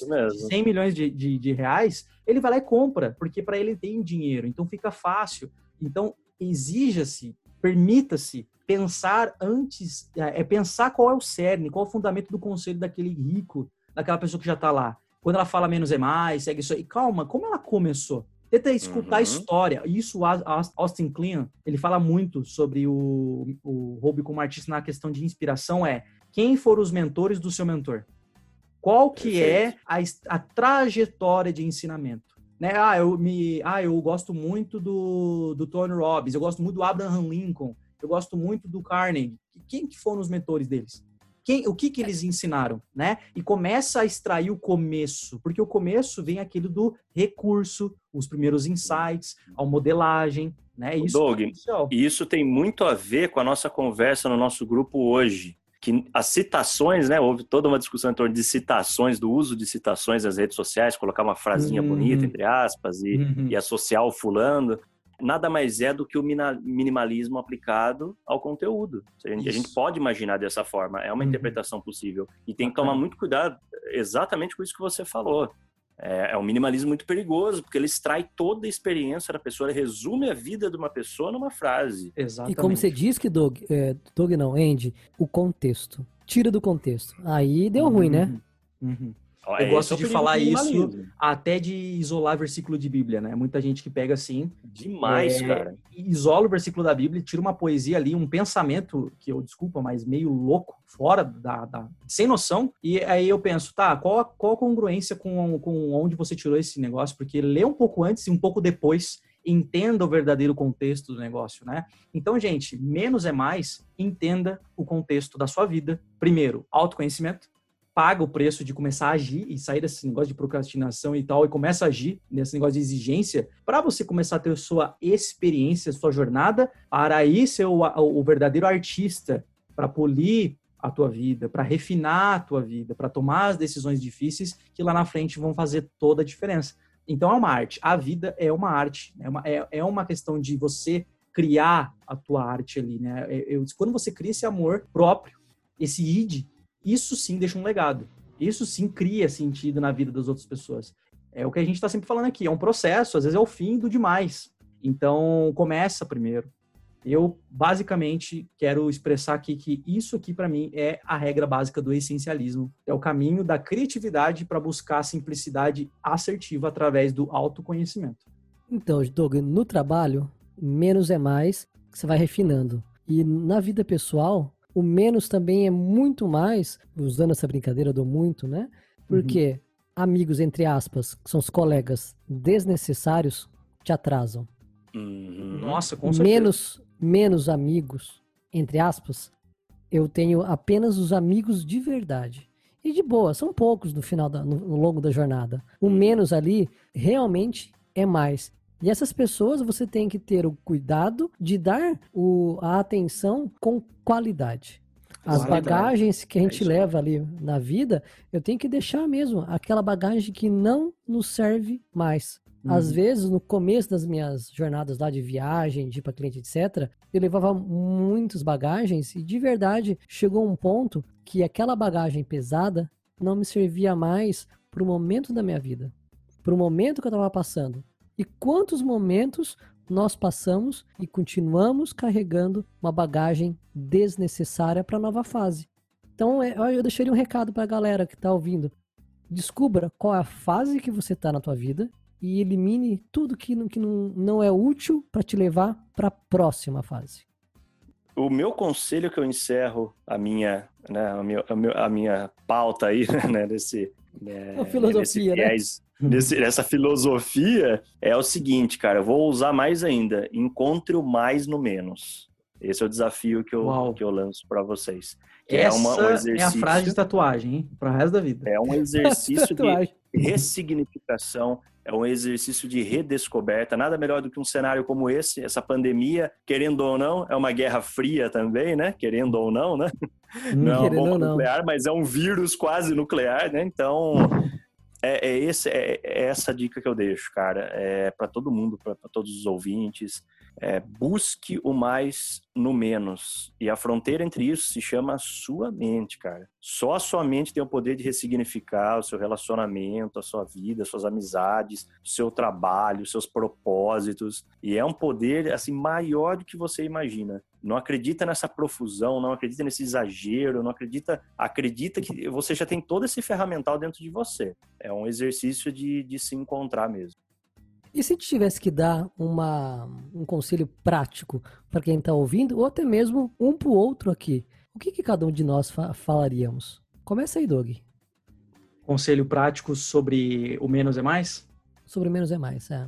100 milhões de, de, de reais. Ele vai lá e compra, porque para ele tem dinheiro. Então fica fácil. Então exija-se, permita-se pensar antes, é, é pensar qual é o cerne, qual é o fundamento do conselho daquele rico, daquela pessoa que já está lá. Quando ela fala menos é mais, segue isso aí. Calma, como ela começou? Tenta escutar uhum. a história. Isso, Austin Kleon, ele fala muito sobre o, o Hobby como artista na questão de inspiração, é quem foram os mentores do seu mentor? Qual que é a, a trajetória de ensinamento? Né? Ah, eu me, ah, eu gosto muito do, do Tony Robbins, eu gosto muito do Abraham Lincoln, eu gosto muito do Carnegie. Quem que foram os mentores deles? Quem, o que que eles ensinaram, né? E começa a extrair o começo, porque o começo vem aquilo do recurso, os primeiros insights, a modelagem, né? Isso, Doug, é isso tem muito a ver com a nossa conversa no nosso grupo hoje que as citações, né? Houve toda uma discussão em torno de citações, do uso de citações nas redes sociais, colocar uma frasinha uhum. bonita, entre aspas, e, uhum. e associar o fulano. Nada mais é do que o minimalismo aplicado ao conteúdo. A gente, a gente pode imaginar dessa forma, é uma uhum. interpretação possível. E tem que tomar muito cuidado exatamente com isso que você falou. É, é, um minimalismo muito perigoso, porque ele extrai toda a experiência da pessoa, ele resume a vida de uma pessoa numa frase. Exatamente. E como você diz que, Doug, é, Doug não, Andy, o contexto. Tira do contexto. Aí deu uhum. ruim, né? Uhum. Eu gosto é de falar isso até de isolar versículo de Bíblia, né? Muita gente que pega assim. Demais, é, cara. Isola o versículo da Bíblia, tira uma poesia ali, um pensamento, que eu desculpa, mas meio louco, fora da. da sem noção. E aí eu penso, tá, qual, qual a congruência com, com onde você tirou esse negócio? Porque lê um pouco antes e um pouco depois entenda o verdadeiro contexto do negócio, né? Então, gente, menos é mais, entenda o contexto da sua vida. Primeiro, autoconhecimento paga o preço de começar a agir e sair desse negócio de procrastinação e tal, e começa a agir nesse negócio de exigência, para você começar a ter sua experiência, sua jornada, para aí ser o, o verdadeiro artista, para polir a tua vida, para refinar a tua vida, para tomar as decisões difíceis que lá na frente vão fazer toda a diferença. Então é uma arte. A vida é uma arte. É uma, é, é uma questão de você criar a tua arte ali, né? Eu, quando você cria esse amor próprio, esse id, isso sim deixa um legado. Isso sim cria sentido na vida das outras pessoas. É o que a gente está sempre falando aqui. É um processo, às vezes é o fim do demais. Então, começa primeiro. Eu, basicamente, quero expressar aqui que isso aqui, para mim, é a regra básica do essencialismo. É o caminho da criatividade para buscar a simplicidade assertiva através do autoconhecimento. Então, Doug, no trabalho, menos é mais, você vai refinando. E na vida pessoal, o menos também é muito mais, usando essa brincadeira do muito, né? Porque uhum. amigos, entre aspas, que são os colegas desnecessários, te atrasam. Uhum. Nossa, com certeza. Menos, menos amigos, entre aspas, eu tenho apenas os amigos de verdade. E de boa, são poucos no final da, no, no longo da jornada. O menos ali realmente é mais. E essas pessoas você tem que ter o cuidado de dar o, a atenção com qualidade. As bagagens que a gente é leva ali na vida, eu tenho que deixar mesmo aquela bagagem que não nos serve mais. Uhum. Às vezes, no começo das minhas jornadas lá de viagem, de ir para cliente, etc., eu levava muitas bagagens e de verdade chegou um ponto que aquela bagagem pesada não me servia mais para o momento da minha vida, para o momento que eu estava passando. E quantos momentos nós passamos e continuamos carregando uma bagagem desnecessária para a nova fase. Então, é, eu deixaria um recado para a galera que está ouvindo. Descubra qual é a fase que você está na tua vida e elimine tudo que não, que não, não é útil para te levar para a próxima fase. O meu conselho que eu encerro a minha, né, a minha, a minha pauta aí, [LAUGHS] né, desse, né, filosofia, né? Nesse, nessa filosofia é o seguinte, cara, eu vou usar mais ainda. Encontre o mais no menos. Esse é o desafio que eu, que eu lanço para vocês. Essa é, uma, um exercício, é a frase de tatuagem, hein? Para o resto da vida. É um [LAUGHS] exercício de ressignificação, é um exercício de redescoberta. Nada melhor do que um cenário como esse, essa pandemia, querendo ou não, é uma guerra fria também, né? Querendo ou não, né? Hum, não é uma bomba nuclear, mas é um vírus quase nuclear, né? Então, é, é, esse, é, é, essa dica que eu deixo, cara, é para todo mundo, para todos os ouvintes. É, busque o mais no menos. E a fronteira entre isso se chama a sua mente, cara. Só a sua mente tem o poder de ressignificar o seu relacionamento, a sua vida, as suas amizades, o seu trabalho, os seus propósitos. E é um poder assim maior do que você imagina. Não acredita nessa profusão, não acredita nesse exagero, não acredita. Acredita que você já tem todo esse ferramental dentro de você. É um exercício de, de se encontrar mesmo. E se tivesse que dar uma, um conselho prático para quem está ouvindo, ou até mesmo um para o outro aqui, o que, que cada um de nós fa falaríamos? Começa aí, Doug. conselho prático sobre o menos é mais? Sobre menos é mais, é.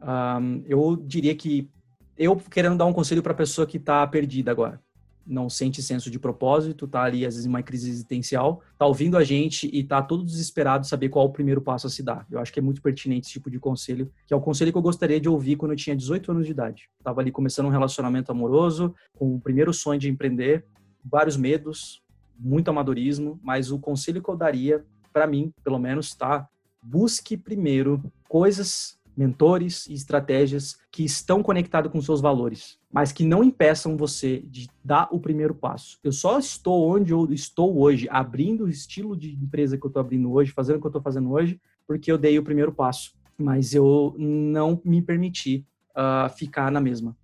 Um, eu diria que eu querendo dar um conselho para a pessoa que está perdida agora, não sente senso de propósito, tá ali às vezes em uma crise existencial, tá ouvindo a gente e tá todo desesperado saber qual o primeiro passo a se dar. Eu acho que é muito pertinente esse tipo de conselho, que é o conselho que eu gostaria de ouvir quando eu tinha 18 anos de idade. Tava ali começando um relacionamento amoroso, com o primeiro sonho de empreender, vários medos, muito amadorismo, mas o conselho que eu daria para mim, pelo menos, tá busque primeiro coisas mentores e estratégias que estão conectados com seus valores, mas que não impeçam você de dar o primeiro passo. Eu só estou onde eu estou hoje, abrindo o estilo de empresa que eu estou abrindo hoje, fazendo o que eu estou fazendo hoje, porque eu dei o primeiro passo, mas eu não me permiti uh, ficar na mesma.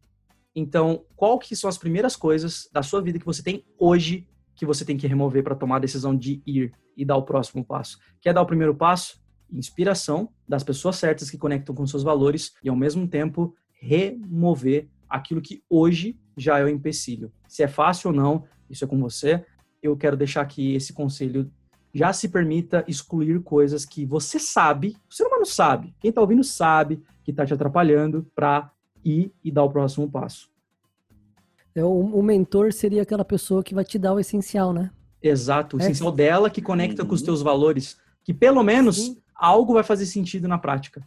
Então, qual que são as primeiras coisas da sua vida que você tem hoje que você tem que remover para tomar a decisão de ir e dar o próximo passo? Quer dar o primeiro passo? Inspiração das pessoas certas que conectam com seus valores e, ao mesmo tempo, remover aquilo que hoje já é o empecilho. Se é fácil ou não, isso é com você. Eu quero deixar aqui esse conselho. Já se permita excluir coisas que você sabe, o ser humano sabe, quem está ouvindo sabe que está te atrapalhando para ir e dar o próximo passo. É, o, o, mentor seria aquela pessoa que vai te dar o essencial, né? Exato, o é. essencial dela que conecta uhum. com os uhum. teus valores, que pelo menos Sim algo vai fazer sentido na prática.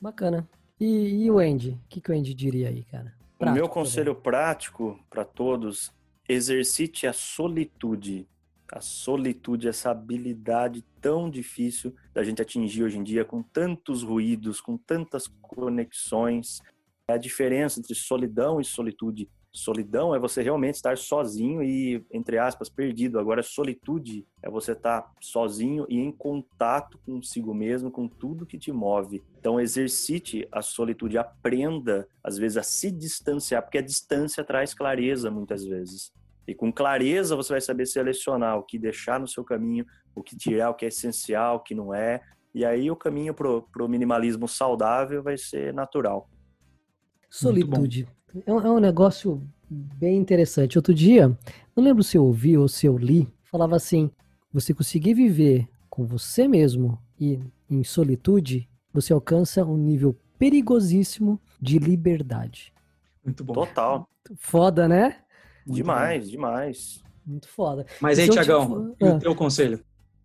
Bacana. E, e o Andy? O que, que o Andy diria aí, cara? Prático, o meu conselho também. prático para todos: exercite a solitude. A solitude, essa habilidade tão difícil da gente atingir hoje em dia, com tantos ruídos, com tantas conexões. A diferença entre solidão e solitude. Solidão é você realmente estar sozinho e, entre aspas, perdido. Agora, solitude é você estar sozinho e em contato consigo mesmo, com tudo que te move. Então, exercite a solitude, aprenda, às vezes, a se distanciar, porque a distância traz clareza, muitas vezes. E com clareza você vai saber selecionar o que deixar no seu caminho, o que tirar, o que é essencial, o que não é. E aí o caminho para o minimalismo saudável vai ser natural. Solitude. É um, é um negócio bem interessante. Outro dia, não lembro se eu ouvi ou se eu li, falava assim: você conseguir viver com você mesmo e em solitude, você alcança um nível perigosíssimo de liberdade. Muito bom. Total. Foda, né? Muito demais, bom. demais. Muito foda. Mas aí, Tiagão, te... o teu conselho?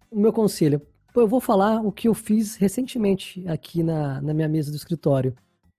O meu conselho. Eu vou falar o que eu fiz recentemente aqui na, na minha mesa do escritório.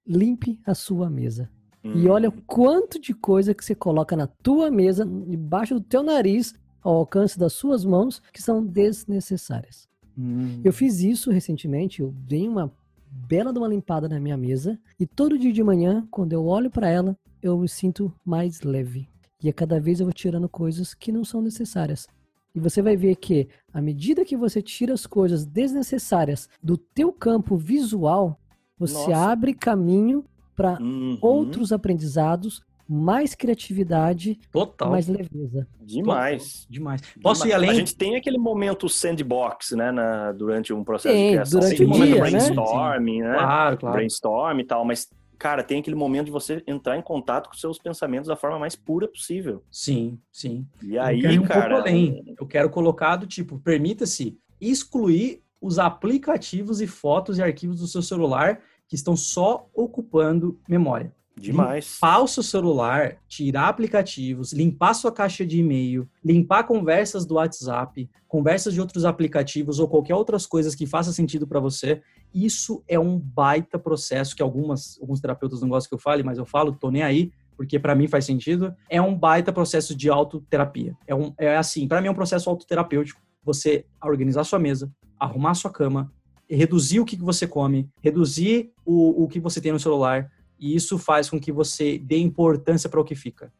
Limpe a sua mesa. Hum. E olha o quanto de coisa que você coloca na tua mesa, debaixo do teu nariz, ao alcance das suas mãos, que são desnecessárias. Hum. Eu fiz isso recentemente, eu dei uma bela de uma limpada na minha mesa e todo dia de manhã, quando eu olho para ela, eu me sinto mais leve. E a cada vez eu vou tirando coisas que não são necessárias. E você vai ver que, à medida que você tira as coisas desnecessárias do teu campo visual, você Nossa. abre caminho para uhum. outros aprendizados, mais criatividade, Total. mais leveza. Demais. Total. Demais. Posso ir além? A gente tem aquele momento sandbox, né, na, durante um processo tem, de criação. Durante tem o momento dia, brainstorming, né? né? Claro, claro. Brainstorm e tal, mas cara, tem aquele momento de você entrar em contato com seus pensamentos da forma mais pura possível. Sim, sim. E aí, eu um cara, além. eu quero colocar do tipo, permita-se excluir os aplicativos e fotos e arquivos do seu celular que estão só ocupando memória. Demais. Limpar o seu celular, tirar aplicativos, limpar sua caixa de e-mail, limpar conversas do WhatsApp, conversas de outros aplicativos ou qualquer outras coisas que faça sentido para você. Isso é um baita processo que algumas, alguns terapeutas não gostam que eu fale, mas eu falo, tô nem aí, porque para mim faz sentido. É um baita processo de autoterapia. É, um, é assim, para mim é um processo autoterapêutico. Você organizar sua mesa, arrumar sua cama, reduzir o que você come, reduzir o, o que você tem no celular, e isso faz com que você dê importância para o que fica.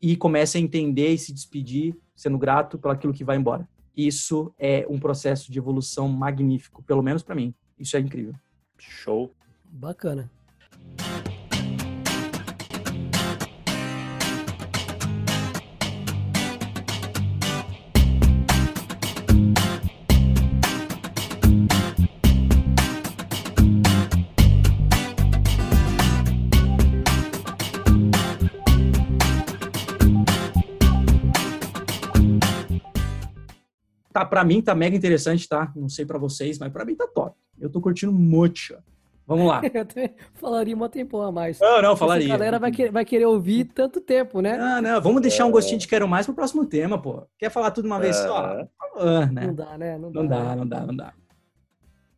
E comece a entender e se despedir, sendo grato por aquilo que vai embora. Isso é um processo de evolução magnífico, pelo menos para mim. Isso é incrível. Show. Bacana. Pra mim tá mega interessante, tá? Não sei pra vocês, mas pra mim tá top. Eu tô curtindo muito. Vamos lá. [LAUGHS] Eu até falaria um tempão a mais. Não, não, falaria. A galera vai querer, vai querer ouvir tanto tempo, né? Não, não, vamos deixar um gostinho de quero mais pro próximo tema, pô. Quer falar tudo uma vez só? É. Por favor, né? Não dá, né? Não dá, Não dá, não dá, não dá.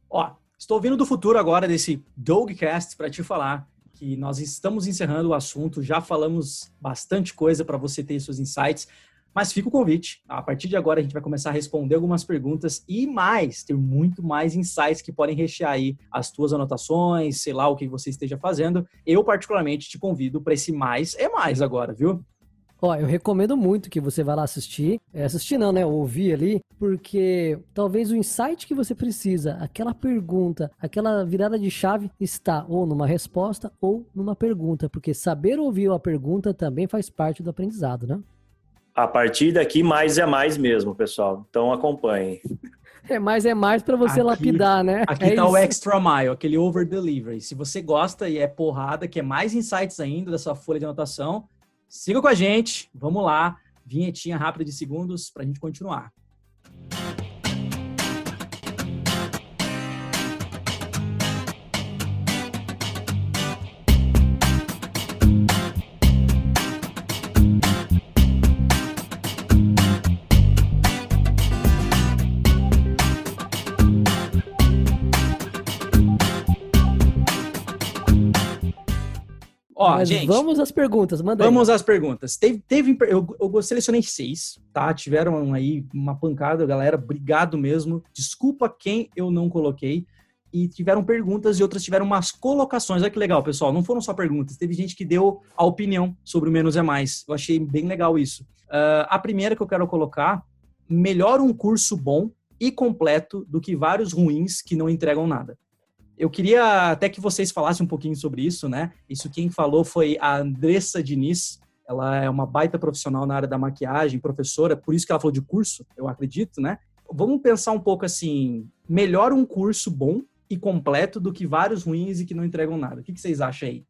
Ó, estou vindo do futuro agora desse Dogcast para te falar que nós estamos encerrando o assunto, já falamos bastante coisa para você ter seus insights, mas fica o convite. A partir de agora a gente vai começar a responder algumas perguntas e mais, ter muito mais insights que podem rechear aí as tuas anotações, sei lá o que você esteja fazendo. Eu particularmente te convido para esse mais é mais agora, viu? Ó, eu recomendo muito que você vá lá assistir. É, assistir não, né? Ouvir ali, porque talvez o insight que você precisa, aquela pergunta, aquela virada de chave está ou numa resposta ou numa pergunta, porque saber ouvir a pergunta também faz parte do aprendizado, né? A partir daqui, mais é mais mesmo, pessoal. Então acompanhem. É mais é mais para você Aqui- lapidar, né? Aqui é tá o isso. extra mile, aquele over delivery. Se você gosta e é porrada, quer mais insights ainda dessa folha de anotação, siga com a gente. Vamos lá. Vinhetinha rápida de segundos pra gente continuar. Ó, Mas gente, vamos às perguntas, manda aí. Vamos às perguntas. Teve, teve eu, eu selecionei seis, tá? Tiveram aí uma pancada, galera. Obrigado mesmo. Desculpa quem eu não coloquei. E tiveram perguntas e outras tiveram umas colocações. Olha que legal, pessoal. Não foram só perguntas. Teve gente que deu a opinião sobre o menos é mais. Eu achei bem legal isso. Ah, a primeira que eu quero colocar: melhor um curso bom e completo do que vários ruins que não entregam nada. Eu queria até que vocês falassem um pouquinho sobre isso, né? Isso quem falou foi a Andressa Diniz. Ela é uma baita profissional na área da maquiagem, professora, por isso que ela falou de curso, eu acredito, né? Vamos pensar um pouco assim: melhor um curso bom e completo do que vários ruins e que não entregam nada. O que que vocês acham aí?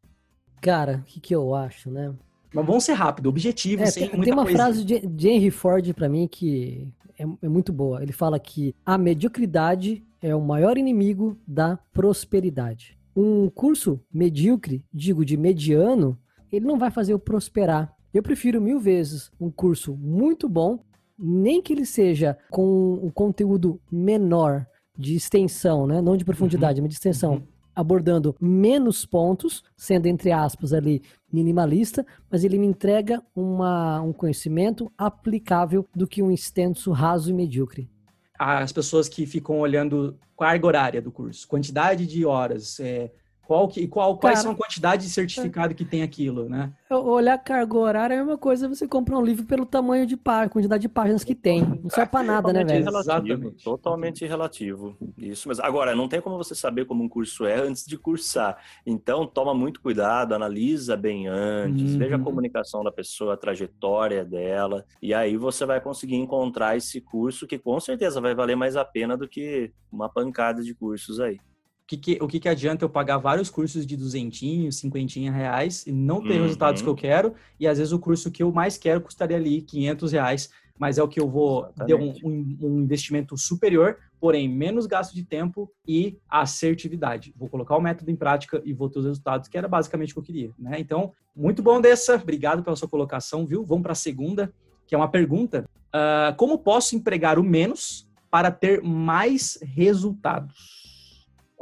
Cara, o que, que eu acho, né? Mas vamos ser rápido, objetivo, É, sem tem, muita tem uma coisa. frase de, de Henry Ford pra mim que é, é muito boa. Ele fala que a mediocridade é o maior inimigo da prosperidade. Um curso medíocre, digo de mediano, ele não vai fazer eu prosperar. Eu prefiro mil vezes um curso muito bom, nem que ele seja com um conteúdo menor de extensão, né? Não de profundidade, mas de extensão. uhum. Abordando menos pontos, sendo entre aspas ali minimalista, mas ele me entrega uma, um conhecimento aplicável do que um extenso, raso e medíocre. As pessoas que ficam olhando carga horária do curso, quantidade de horas, é, qual que, qual, quais Cara, são a quantidade de certificado que tem aquilo, né? Olhar carga horária é a mesma coisa você comprar um livro pelo tamanho de página, quantidade de páginas que tem. Não serve pra nada, né, Totalmente velho? relativo, Exatamente. Totalmente relativo. Isso mesmo. Agora, não tem como você saber como um curso é antes de cursar. Então, toma muito cuidado, analisa bem antes, Uhum. veja a comunicação da pessoa, a trajetória dela, e aí você vai conseguir encontrar esse curso que com certeza vai valer mais a pena do que uma pancada de cursos aí. O que, que- o que, que adianta eu pagar vários cursos de duzentinhos, cinquentinha reais e não ter Uhum. resultados que eu quero? E às vezes o curso que eu mais quero custaria ali 500 reais, mas é o que eu vou ter um, Exatamente. um- um investimento superior, porém menos gasto de tempo e assertividade. Vou colocar o método em prática e vou ter os resultados, que era basicamente o que eu queria. Né? Então, muito bom dessa. Obrigado pela sua colocação, viu? Vamos para a segunda, que é uma pergunta. Ah, como posso empregar o menos para ter mais resultados?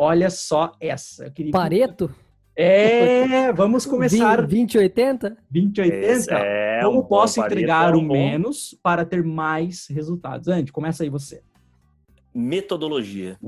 Olha só essa. Eu queria... Pareto? É, [LAUGHS] vamos começar 20, 80? 2080. Esse é um Como bom posso entregar é o um bom menos para ter mais resultados? Andy, começa aí você. Metodologia.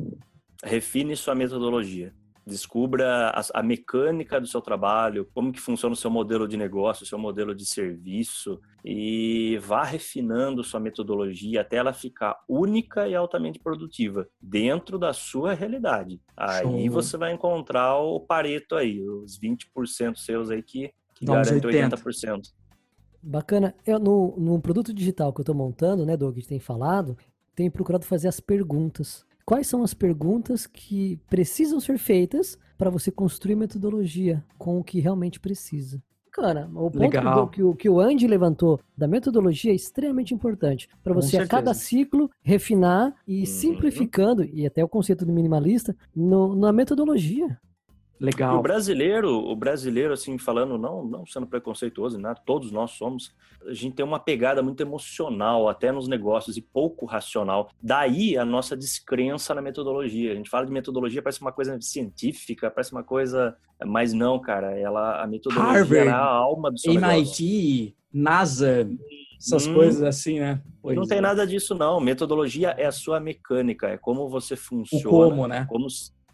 Refine sua metodologia. Descubra a, a mecânica do seu trabalho, como que funciona o seu modelo de negócio, o seu modelo de serviço e vá refinando sua metodologia até ela ficar única e altamente produtiva dentro da sua realidade. Aí Show. você vai encontrar o pareto aí, os 20% seus aí que, que Dá uns garante 80. 80%. Bacana. Eu, no, no produto digital que eu estou montando, né, Doug, que tem falado, tenho procurado fazer as perguntas. Quais são as perguntas que precisam ser feitas para você construir metodologia com o que realmente precisa? bacana. O ponto que, o, que o Andy levantou da metodologia é extremamente importante. Para você, a cada ciclo, refinar e uhum. simplificando, e até o conceito do minimalista, no, na metodologia. Legal. O brasileiro, o brasileiro, assim, falando, não, não sendo preconceituoso, nada, todos nós somos, a gente tem uma pegada muito emocional, até nos negócios, e pouco racional. Daí a nossa descrença na metodologia. A gente fala de metodologia, parece uma coisa científica, parece uma coisa. Mas não, cara, ela, a metodologia Harvard, é a alma do seu MIT, negócio. NASA, essas hum, coisas assim, né? Pois não é. tem nada disso, não. Metodologia é a sua mecânica, é como você funciona. O como, né? Como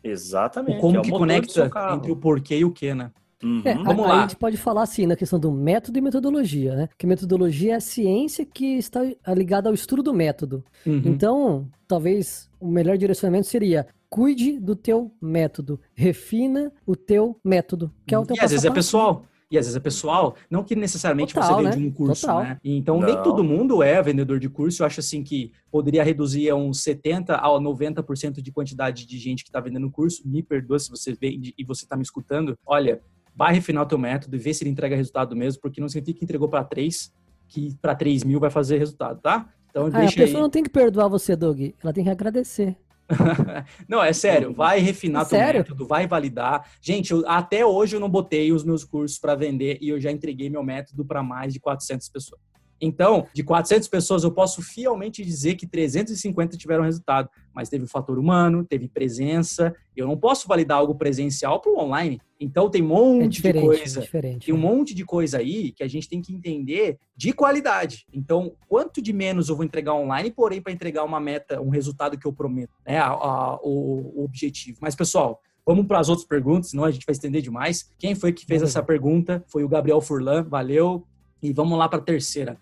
Exatamente. O como é o que conecta entre o porquê e o que, né? Uhum. É, Vamos lá. A gente pode falar assim na questão do método e metodologia, né? Que metodologia é a ciência que está ligada ao estudo do método. Uhum. Então, talvez o melhor direcionamento seria cuide do teu método, refina o teu método, que é o teu E às vezes é pessoal. E às vezes é pessoal, não que necessariamente Total, você vende né? um curso, Total. né? Então, não. nem todo mundo é vendedor de curso. Eu acho assim que poderia reduzir a uns 70% a 90% de quantidade de gente que está vendendo curso. Me perdoa se você vende e você está me escutando. Olha, vai refinar o teu método e ver se ele entrega resultado mesmo, porque não significa que entregou para 3, que para 3 mil vai fazer resultado, tá? Então, ah, a pessoa aí. não tem que perdoar você, Doug. Ela tem que agradecer. [LAUGHS] não, é sério, vai refinar é teu sério? método, vai validar. Gente, eu, até hoje eu não botei os meus cursos para vender e eu já entreguei meu método para mais de 400 pessoas. Então, de 400 pessoas, eu posso fielmente dizer que 350 tiveram resultado, mas teve o fator humano, teve presença. Eu não posso validar algo presencial para o online. Então, tem um monte é de coisa. É tem um né? monte de coisa aí que a gente tem que entender de qualidade. Então, quanto de menos eu vou entregar online, porém, para entregar uma meta, um resultado que eu prometo, né? A, a, o, o objetivo. Mas, pessoal, Vamos para as outras perguntas, senão a gente vai estender demais. Quem foi que fez essa pergunta? Foi o Gabriel Furlan, valeu. E vamos lá para a terceira.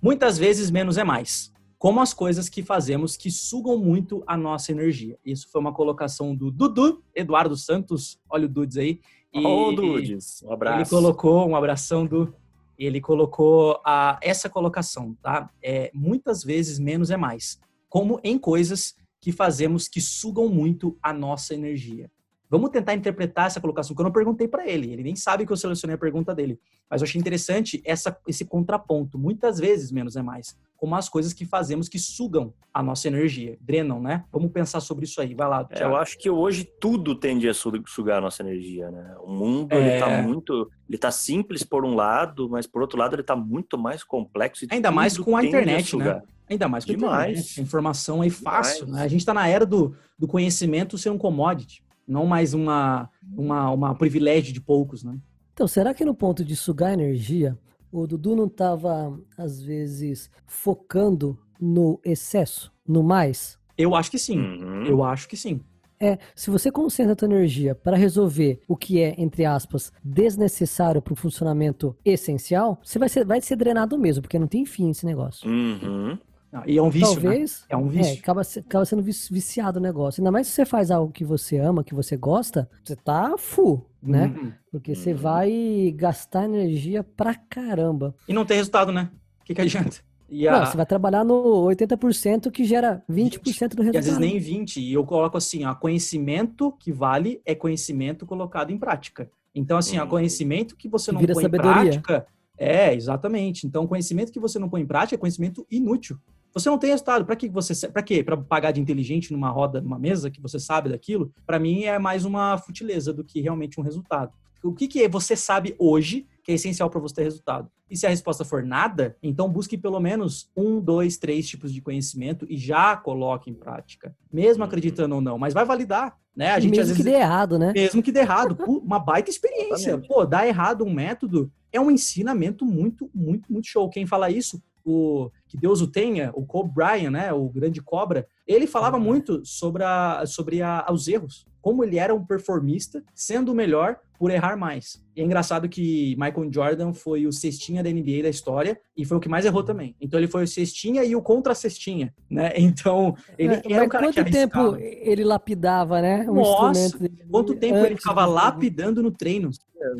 Muitas vezes menos é mais. Como as coisas que fazemos que sugam muito a nossa energia. Isso foi uma colocação do Dudu, Eduardo Santos. Olha o Dudes aí. Ô, oh, Dudes, um abraço. Ele colocou, um abração do. Ele colocou a, essa colocação, tá? É, muitas vezes menos é mais. Como em coisas que fazemos que sugam muito a nossa energia. Vamos tentar interpretar essa colocação, que eu não perguntei para ele. Ele nem sabe que eu selecionei a pergunta dele. Mas eu achei interessante essa, esse contraponto. Muitas vezes, menos é mais. Como as coisas que fazemos que sugam a nossa energia, drenam, né? Vamos pensar sobre isso aí. Vai lá. É, eu acho que hoje tudo tende a sugar a nossa energia, né? O mundo, é... ele tá muito... Ele tá simples por um lado, mas por outro lado ele tá muito mais complexo. Ainda mais com a internet, a né? Ainda mais com Demais. a internet. A informação aí fácil, né? A gente tá na era do, do conhecimento ser um commodity não mais uma, uma, uma privilégio de poucos, né? Então, será que no ponto de sugar energia, o Dudu não estava, às vezes, focando no excesso, no mais? Eu acho que sim. Uhum. Eu acho que sim. É, se você concentra a tua energia para resolver o que é, entre aspas, desnecessário para o funcionamento essencial, você vai ser, vai ser drenado mesmo, porque não tem fim esse negócio. Uhum. E é um vício, né? Talvez, né? É um vício. É, acaba, acaba sendo viciado o negócio. Ainda mais se você faz algo que você ama, que você gosta, você tá full, né? Uhum. Porque uhum. você vai gastar energia pra caramba. E não tem resultado, né? O que, que adianta? E a... Não, você vai trabalhar no 80% que gera 20%, 20% do resultado. E às vezes nem 20%. E eu coloco assim, ó, conhecimento que vale é conhecimento colocado em prática. Então, assim, uhum. conhecimento que você não Vira põe sabedoria. em prática... É, exatamente. Então, conhecimento que você não põe em prática é conhecimento inútil. Você não tem resultado. Para que você, para quê? Para pagar de inteligente numa roda, numa mesa que você sabe daquilo? Para mim é mais uma futileza do que realmente um resultado. O que, que você sabe hoje que é essencial para você ter resultado? E se a resposta for nada, então busque pelo menos um, dois, três tipos de conhecimento e já coloque em prática, mesmo uhum. acreditando ou não. Mas vai validar, né? A gente mesmo às vezes, que dê errado, né? Mesmo que dê errado, uma baita experiência. Pô, dar errado um método é um ensinamento muito, muito, muito show. Quem fala isso o que Deus o tenha, o Kobe Bryant, né, o grande cobra, ele falava muito sobre, a, sobre a, os erros, como ele era um performista, sendo o melhor por errar mais. E é engraçado que Michael Jordan foi o cestinha da NBA da história e foi o que mais errou também. Então ele foi o cestinha e o contra-cestinha, né? [LAUGHS] Então ele é, era o cara quanto tempo ele lapidava, né? Um Nossa, quanto tempo ele ficava lapidando no treino.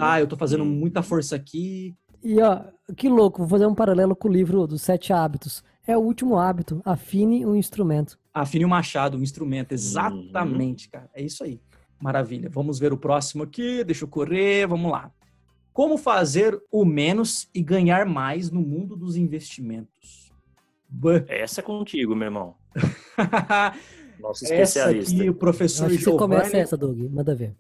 Ah, eu tô fazendo muita força aqui, e ó, que louco, vou fazer um paralelo com o livro dos Sete Hábitos. É o último hábito, afine um instrumento. Afine o um machado, um instrumento, exatamente, uhum. cara. É isso aí. Maravilha. Vamos ver o próximo aqui, deixa eu correr, vamos lá. Como fazer o menos e ganhar mais no mundo dos investimentos? Essa é contigo, meu irmão. [LAUGHS] Nosso especialista. Essa aqui, o professor Giovanni... Você começa essa, Doug. Manda ver.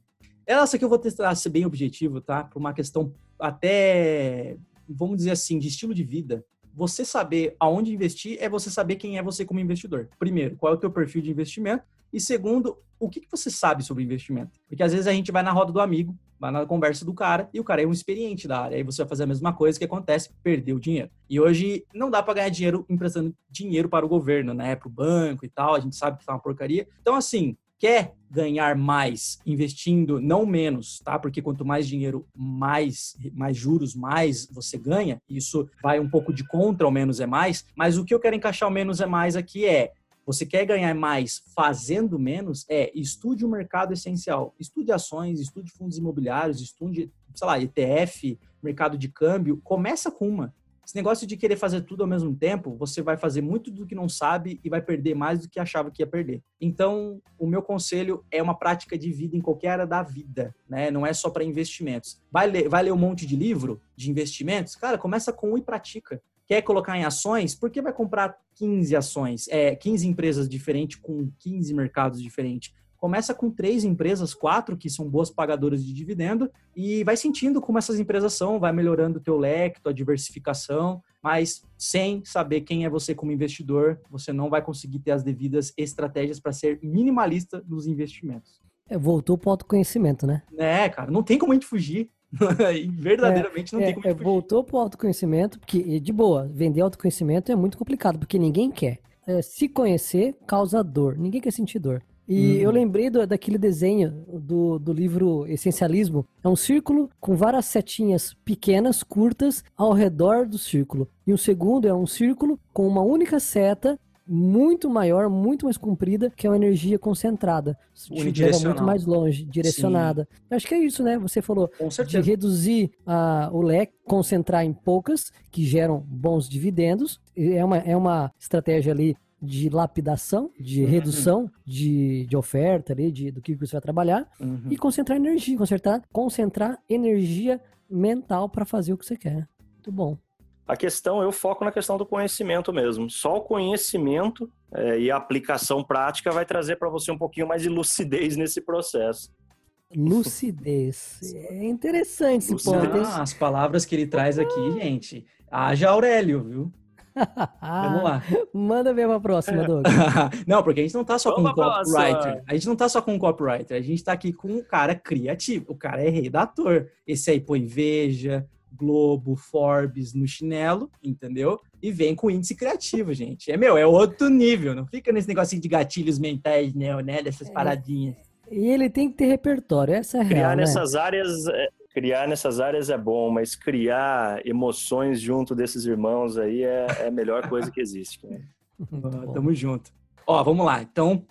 Essa aqui eu vou tentar ser bem objetivo, tá? Por uma questão até, vamos dizer assim, de estilo de vida você saber aonde investir é você saber quem é você como investidor. Primeiro, qual é o teu perfil de investimento? E segundo, o que, que você sabe sobre investimento? Porque às vezes a gente vai na roda do amigo, vai na conversa do cara e o cara é um experiente da área. Aí você vai fazer a mesma coisa que acontece, perder o dinheiro. E hoje não dá para ganhar dinheiro emprestando dinheiro para o governo, né? Para o banco e tal. A gente sabe que tá uma porcaria. Então, assim, quer ganhar mais investindo, não menos, tá? Porque quanto mais dinheiro, mais, mais juros, mais você ganha. Isso vai um pouco de contra, o menos é mais. Mas o que eu quero encaixar o menos é mais aqui é você quer ganhar mais fazendo menos? É, estude o mercado essencial. Estude ações, estude fundos imobiliários, estude, sei lá, ETF, mercado de câmbio. Começa com uma. Esse negócio de querer fazer tudo ao mesmo tempo, você vai fazer muito do que não sabe e vai perder mais do que achava que ia perder. Então, o meu conselho é uma prática de vida em qualquer área da vida, né? Não é só para investimentos. Vai ler, vai ler um monte de livro de investimentos? Cara, começa com um e pratica. Quer colocar em ações? Por que vai comprar 15 ações? É, 15 empresas diferentes com 15 mercados diferentes? Começa com três empresas, quatro que são boas pagadoras de dividendo e vai sentindo como essas empresas são, vai melhorando o teu leque, tua diversificação, mas sem saber quem é você como investidor, você não vai conseguir ter as devidas estratégias para ser minimalista nos investimentos. É, voltou para o autoconhecimento, né? É, cara, não tem como a gente fugir. [LAUGHS] Verdadeiramente é, não é, tem como a gente é, Voltou para o autoconhecimento, porque, de boa, vender autoconhecimento é muito complicado, porque ninguém quer. É, se conhecer causa dor, ninguém quer sentir dor. E eu uhum. lembrei do, daquele desenho do, do livro Essencialismo. É um círculo com várias setinhas pequenas, curtas, ao redor do círculo. E o segundo é um círculo com uma única seta muito maior, muito mais comprida, que é uma energia concentrada. Leva muito mais longe, direcionada. Sim. Acho que é isso, né? Você falou de reduzir o leque, concentrar em poucas, que geram bons dividendos. É uma, é uma estratégia ali de lapidação, de uhum. redução de, de oferta ali, de, do que você vai trabalhar, uhum. e concentrar energia, concentrar, concentrar energia mental para fazer o que você quer. Muito bom. A questão, eu foco na questão do conhecimento mesmo. Só o conhecimento é, e a aplicação prática vai trazer para você um pouquinho mais de lucidez nesse processo. Lucidez. [LAUGHS] É interessante esse lucidez. ponto. Ah, as palavras que ele traz aqui, gente. Haja Aurélio, viu? [LAUGHS] Vamos lá. Manda ver pra próxima, Doug. [LAUGHS] não, porque a gente não tá só Vamos com um copywriter. A gente não tá só com um copywriter. A gente tá aqui com um cara criativo. O cara é redator. Esse aí põe Veja, Globo, Forbes no chinelo, entendeu? E vem com índice criativo, gente. É, meu, é outro nível. Não fica nesse negocinho de gatilhos mentais, né? né dessas é. paradinhas. E ele tem que ter repertório, essa é a Criar real, né? nessas né? áreas é, criar nessas áreas é bom, mas criar emoções junto desses irmãos aí é, é a melhor coisa que existe. Né? Tamo junto. Ó, vamos lá. Então,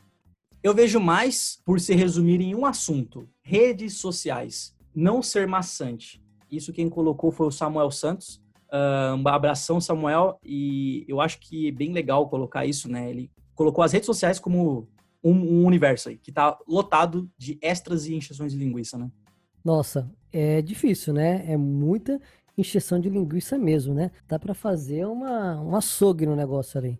eu vejo mais por se resumir em um assunto: redes sociais. Não ser maçante. Isso quem colocou foi o Samuel Santos. Uh, um abração, Samuel. E eu acho que é bem legal colocar isso, né? Ele colocou as redes sociais como um, um universo aí, que tá lotado de extras e encheções de linguiça, né? Nossa, é difícil, né? É muita encheção de linguiça mesmo, né? Dá para fazer uma, um açougue no negócio ali.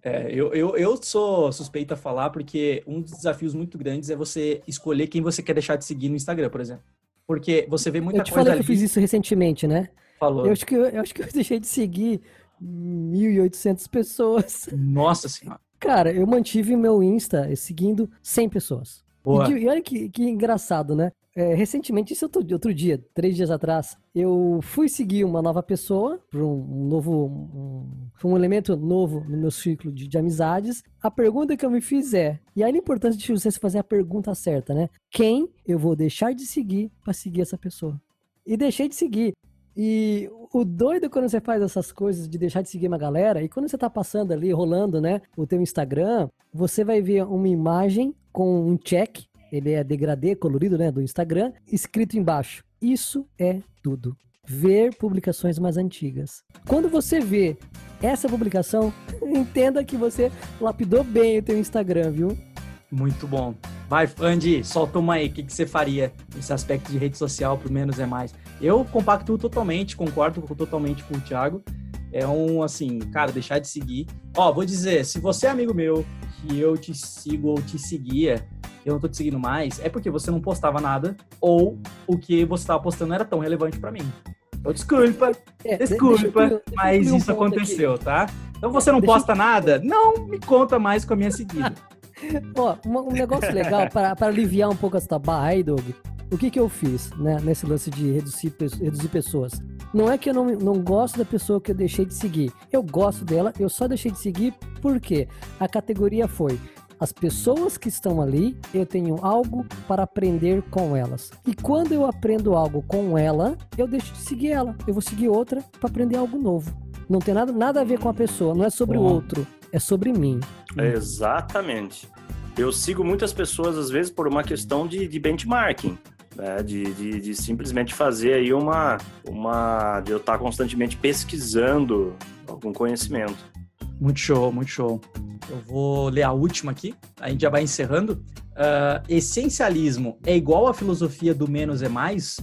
É, eu, eu, eu sou suspeito a falar porque um dos desafios muito grandes é você escolher quem você quer deixar de seguir no Instagram, por exemplo. Porque você vê muita coisa. Eu te falei ali... que eu fiz isso recentemente, né? Falou. Eu acho que eu, eu, acho que eu deixei de seguir 1.800 pessoas. Nossa Senhora. Cara, eu mantive meu Insta seguindo 100 pessoas. Boa. E, e olha que, que engraçado, né? É, recentemente, isso outro, outro dia, três dias atrás, eu fui seguir uma nova pessoa, para um, um, novo, um, um elemento novo no meu ciclo de, de, amizades. A pergunta que eu me fiz é, e aí a importância de você fazer a pergunta certa, né? Quem eu vou deixar de seguir para seguir essa pessoa? E deixei de seguir. E o doido quando você faz essas coisas de deixar de seguir uma galera, e quando você tá passando ali, rolando, né, o teu Instagram, você vai ver uma imagem com um check ele é degradê colorido, né, do Instagram, escrito embaixo. Isso é tudo. Ver publicações mais antigas. Quando você vê essa publicação, [LAUGHS] entenda que você lapidou bem o teu Instagram, viu? Muito bom. Vai, Andy, solta uma aí. O que, que você faria nesse aspecto de rede social pro menos é mais? Eu compactuo totalmente, concordo totalmente com o Thiago. É um, assim, cara, deixar de seguir. Ó, vou dizer, se você é amigo meu, que eu te sigo ou te seguia, eu não tô te seguindo mais, é porque você não postava nada ou o que você tava postando não era tão relevante para mim. Então, desculpa, é, desculpa, eu, mas isso um aconteceu, aqui. tá? Então você não deixa posta eu... nada, não me conta mais com a minha [LAUGHS] seguida. Ó, um negócio legal para aliviar um pouco essa barra aí, Doug. O que que eu fiz, né, nesse lance de reduzir, reduzir pessoas? Não é que eu não, não gosto da pessoa que eu deixei de seguir. Eu gosto dela, eu só deixei de seguir porque a categoria foi as pessoas que estão ali, eu tenho algo para aprender com elas. E quando eu aprendo algo com ela, eu deixo de seguir ela. Eu vou seguir outra para aprender algo novo. Não tem nada, nada a ver com a pessoa, não é sobre o outro, é sobre mim. Exatamente. Eu sigo muitas pessoas, às vezes, por uma questão de, de benchmarking. Né? De, de, de, simplesmente fazer aí uma, uma. de eu estar constantemente pesquisando algum conhecimento. Muito show, muito show. Eu vou ler a última aqui, a gente já vai encerrando. Uh, essencialismo é igual à filosofia do menos é mais?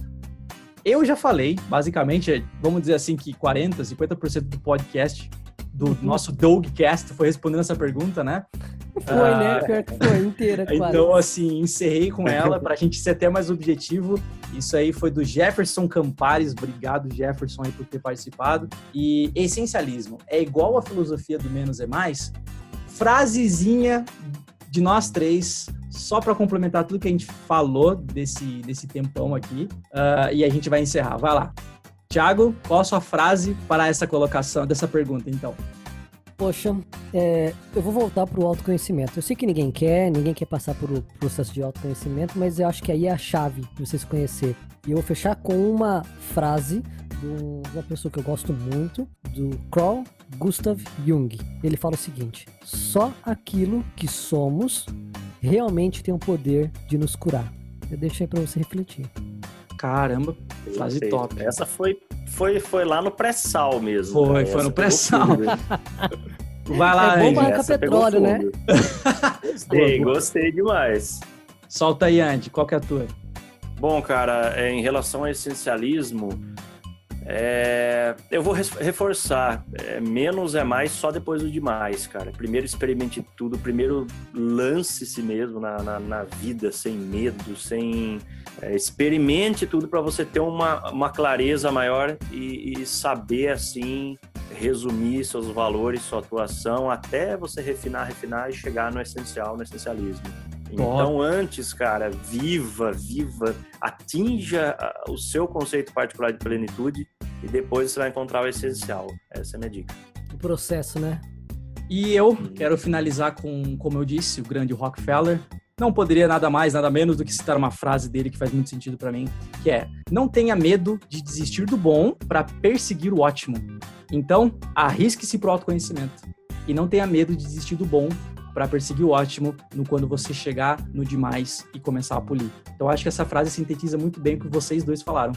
Eu já falei, basicamente, vamos dizer assim, que 40%, 50% do podcast, do nosso Dogcast, foi respondendo essa pergunta, né? Foi, uh, né? Pior que foi, inteira, quase. Então, assim, encerrei com ela para a gente ser até mais objetivo. Isso aí foi do Jefferson Campares. Obrigado, Jefferson, aí, por ter participado. E essencialismo é igual à filosofia do menos é mais? Frasezinha de nós três só para complementar tudo que a gente falou desse, desse tempão aqui, uh, e a gente vai encerrar. Vai lá. Tiago, qual a sua frase para essa colocação, dessa pergunta, então? Poxa, é, eu vou voltar para o autoconhecimento. Eu sei que ninguém quer, ninguém quer passar por processo de autoconhecimento, mas eu acho que aí é a chave de você se conhecer. E eu vou fechar com uma frase de uma pessoa que eu gosto muito, do Carl Gustav Jung. Ele fala o seguinte: só aquilo que somos realmente tem o poder de nos curar. Eu deixei para você refletir. Caramba, frase top. Essa foi, foi, foi lá no pré-sal mesmo. Foi, foi no pré-sal. [LAUGHS] Vai lá, É bom marcar petróleo, né? [LAUGHS] gostei, gostei demais. Solta aí, Andy, qual que é a tua? Bom, cara, é, em relação ao essencialismo, é, eu vou reforçar, é, menos é mais só depois do demais, cara. Primeiro experimente tudo, primeiro lance-se mesmo na, na, na, vida, sem medo, sem... É, experimente tudo para você ter uma, uma clareza maior e, e saber, assim, resumir seus valores, sua atuação, até você refinar, refinar e chegar no essencial, no essencialismo. Então, antes, cara, viva, viva, atinja o seu conceito particular de plenitude e depois você vai encontrar o essencial. Essa é a minha dica. O processo, né? E eu quero finalizar com, como eu disse, o grande Rockefeller. Não poderia nada mais, nada menos do que citar uma frase dele que faz muito sentido para mim, que é: "Não tenha medo de desistir do bom para perseguir o ótimo. Então, arrisque-se pro autoconhecimento e não tenha medo de desistir do bom para perseguir o ótimo no quando você chegar no demais e começar a polir. Então acho que essa frase sintetiza muito bem o que vocês dois falaram.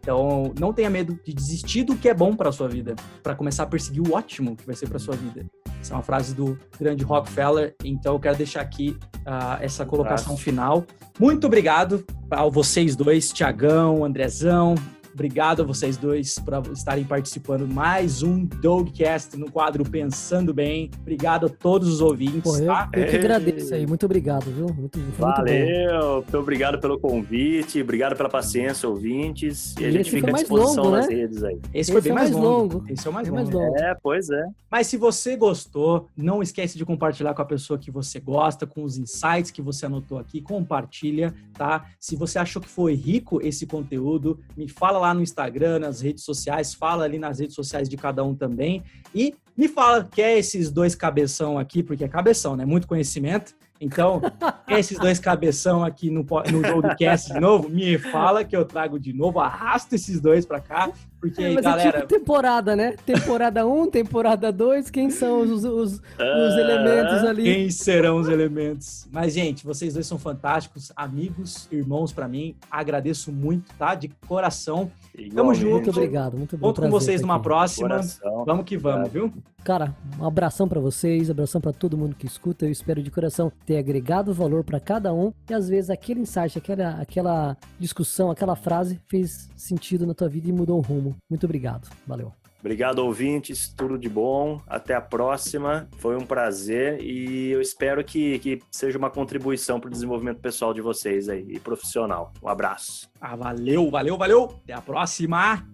Então, não tenha medo de desistir do que é bom para sua vida, para começar a perseguir o ótimo que vai ser para sua vida. Essa é uma frase do grande Rockefeller. Então, eu quero deixar aqui uh, essa colocação final. Muito obrigado a vocês dois, Tiagão, Andrezão, Obrigado a vocês dois por estarem participando mais um Dogcast no quadro Pensando Bem. Obrigado a todos os ouvintes. Pô, eu, tá? eu que agradeço aí. Muito obrigado, viu? Muito, Valeu. Muito, obrigado pelo convite. Obrigado pela paciência, ouvintes. E, e a gente fica à disposição longo, nas né? redes aí. Esse, Esse foi bem é mais, longo. longo. Esse é o mais, mais longo. É, pois é. Mas se você gostou, não esquece de compartilhar com a pessoa que você gosta, com os insights que você anotou aqui. Compartilha, tá? Se você achou que foi rico esse conteúdo, me fala lá lá no Instagram, nas redes sociais, fala ali nas redes sociais de cada um também. E me fala, quer esses dois cabeção aqui, porque é cabeção, né? Muito conhecimento. Então, esses dois cabeção aqui no, no podcast de novo, me fala que eu trago de novo, arrasto esses dois para cá Porque, É, mas galera, é tipo temporada, né? Temporada 1, temporada 2, quem são os, os, os Ah, elementos ali? quem serão os elementos? Mas, gente, vocês dois são fantásticos, amigos, irmãos pra mim. Agradeço muito, tá? De coração. Tamo igualmente, junto. Muito obrigado, muito bom. Conto com vocês numa próxima. Coração. Vamos que vamos, viu? Cara, um abração pra vocês, abração pra todo mundo que escuta. Eu espero de coração ter agregado valor pra cada um e às vezes aquele insight, aquela, aquela discussão, aquela frase fez sentido na tua vida e mudou o rumo. Muito obrigado. Valeu. Obrigado, ouvintes. Tudo de bom. Até a próxima. Foi um prazer e eu espero que, que seja uma contribuição para o desenvolvimento pessoal de vocês aí e profissional. Um abraço. Ah, valeu, valeu, valeu. Até a próxima.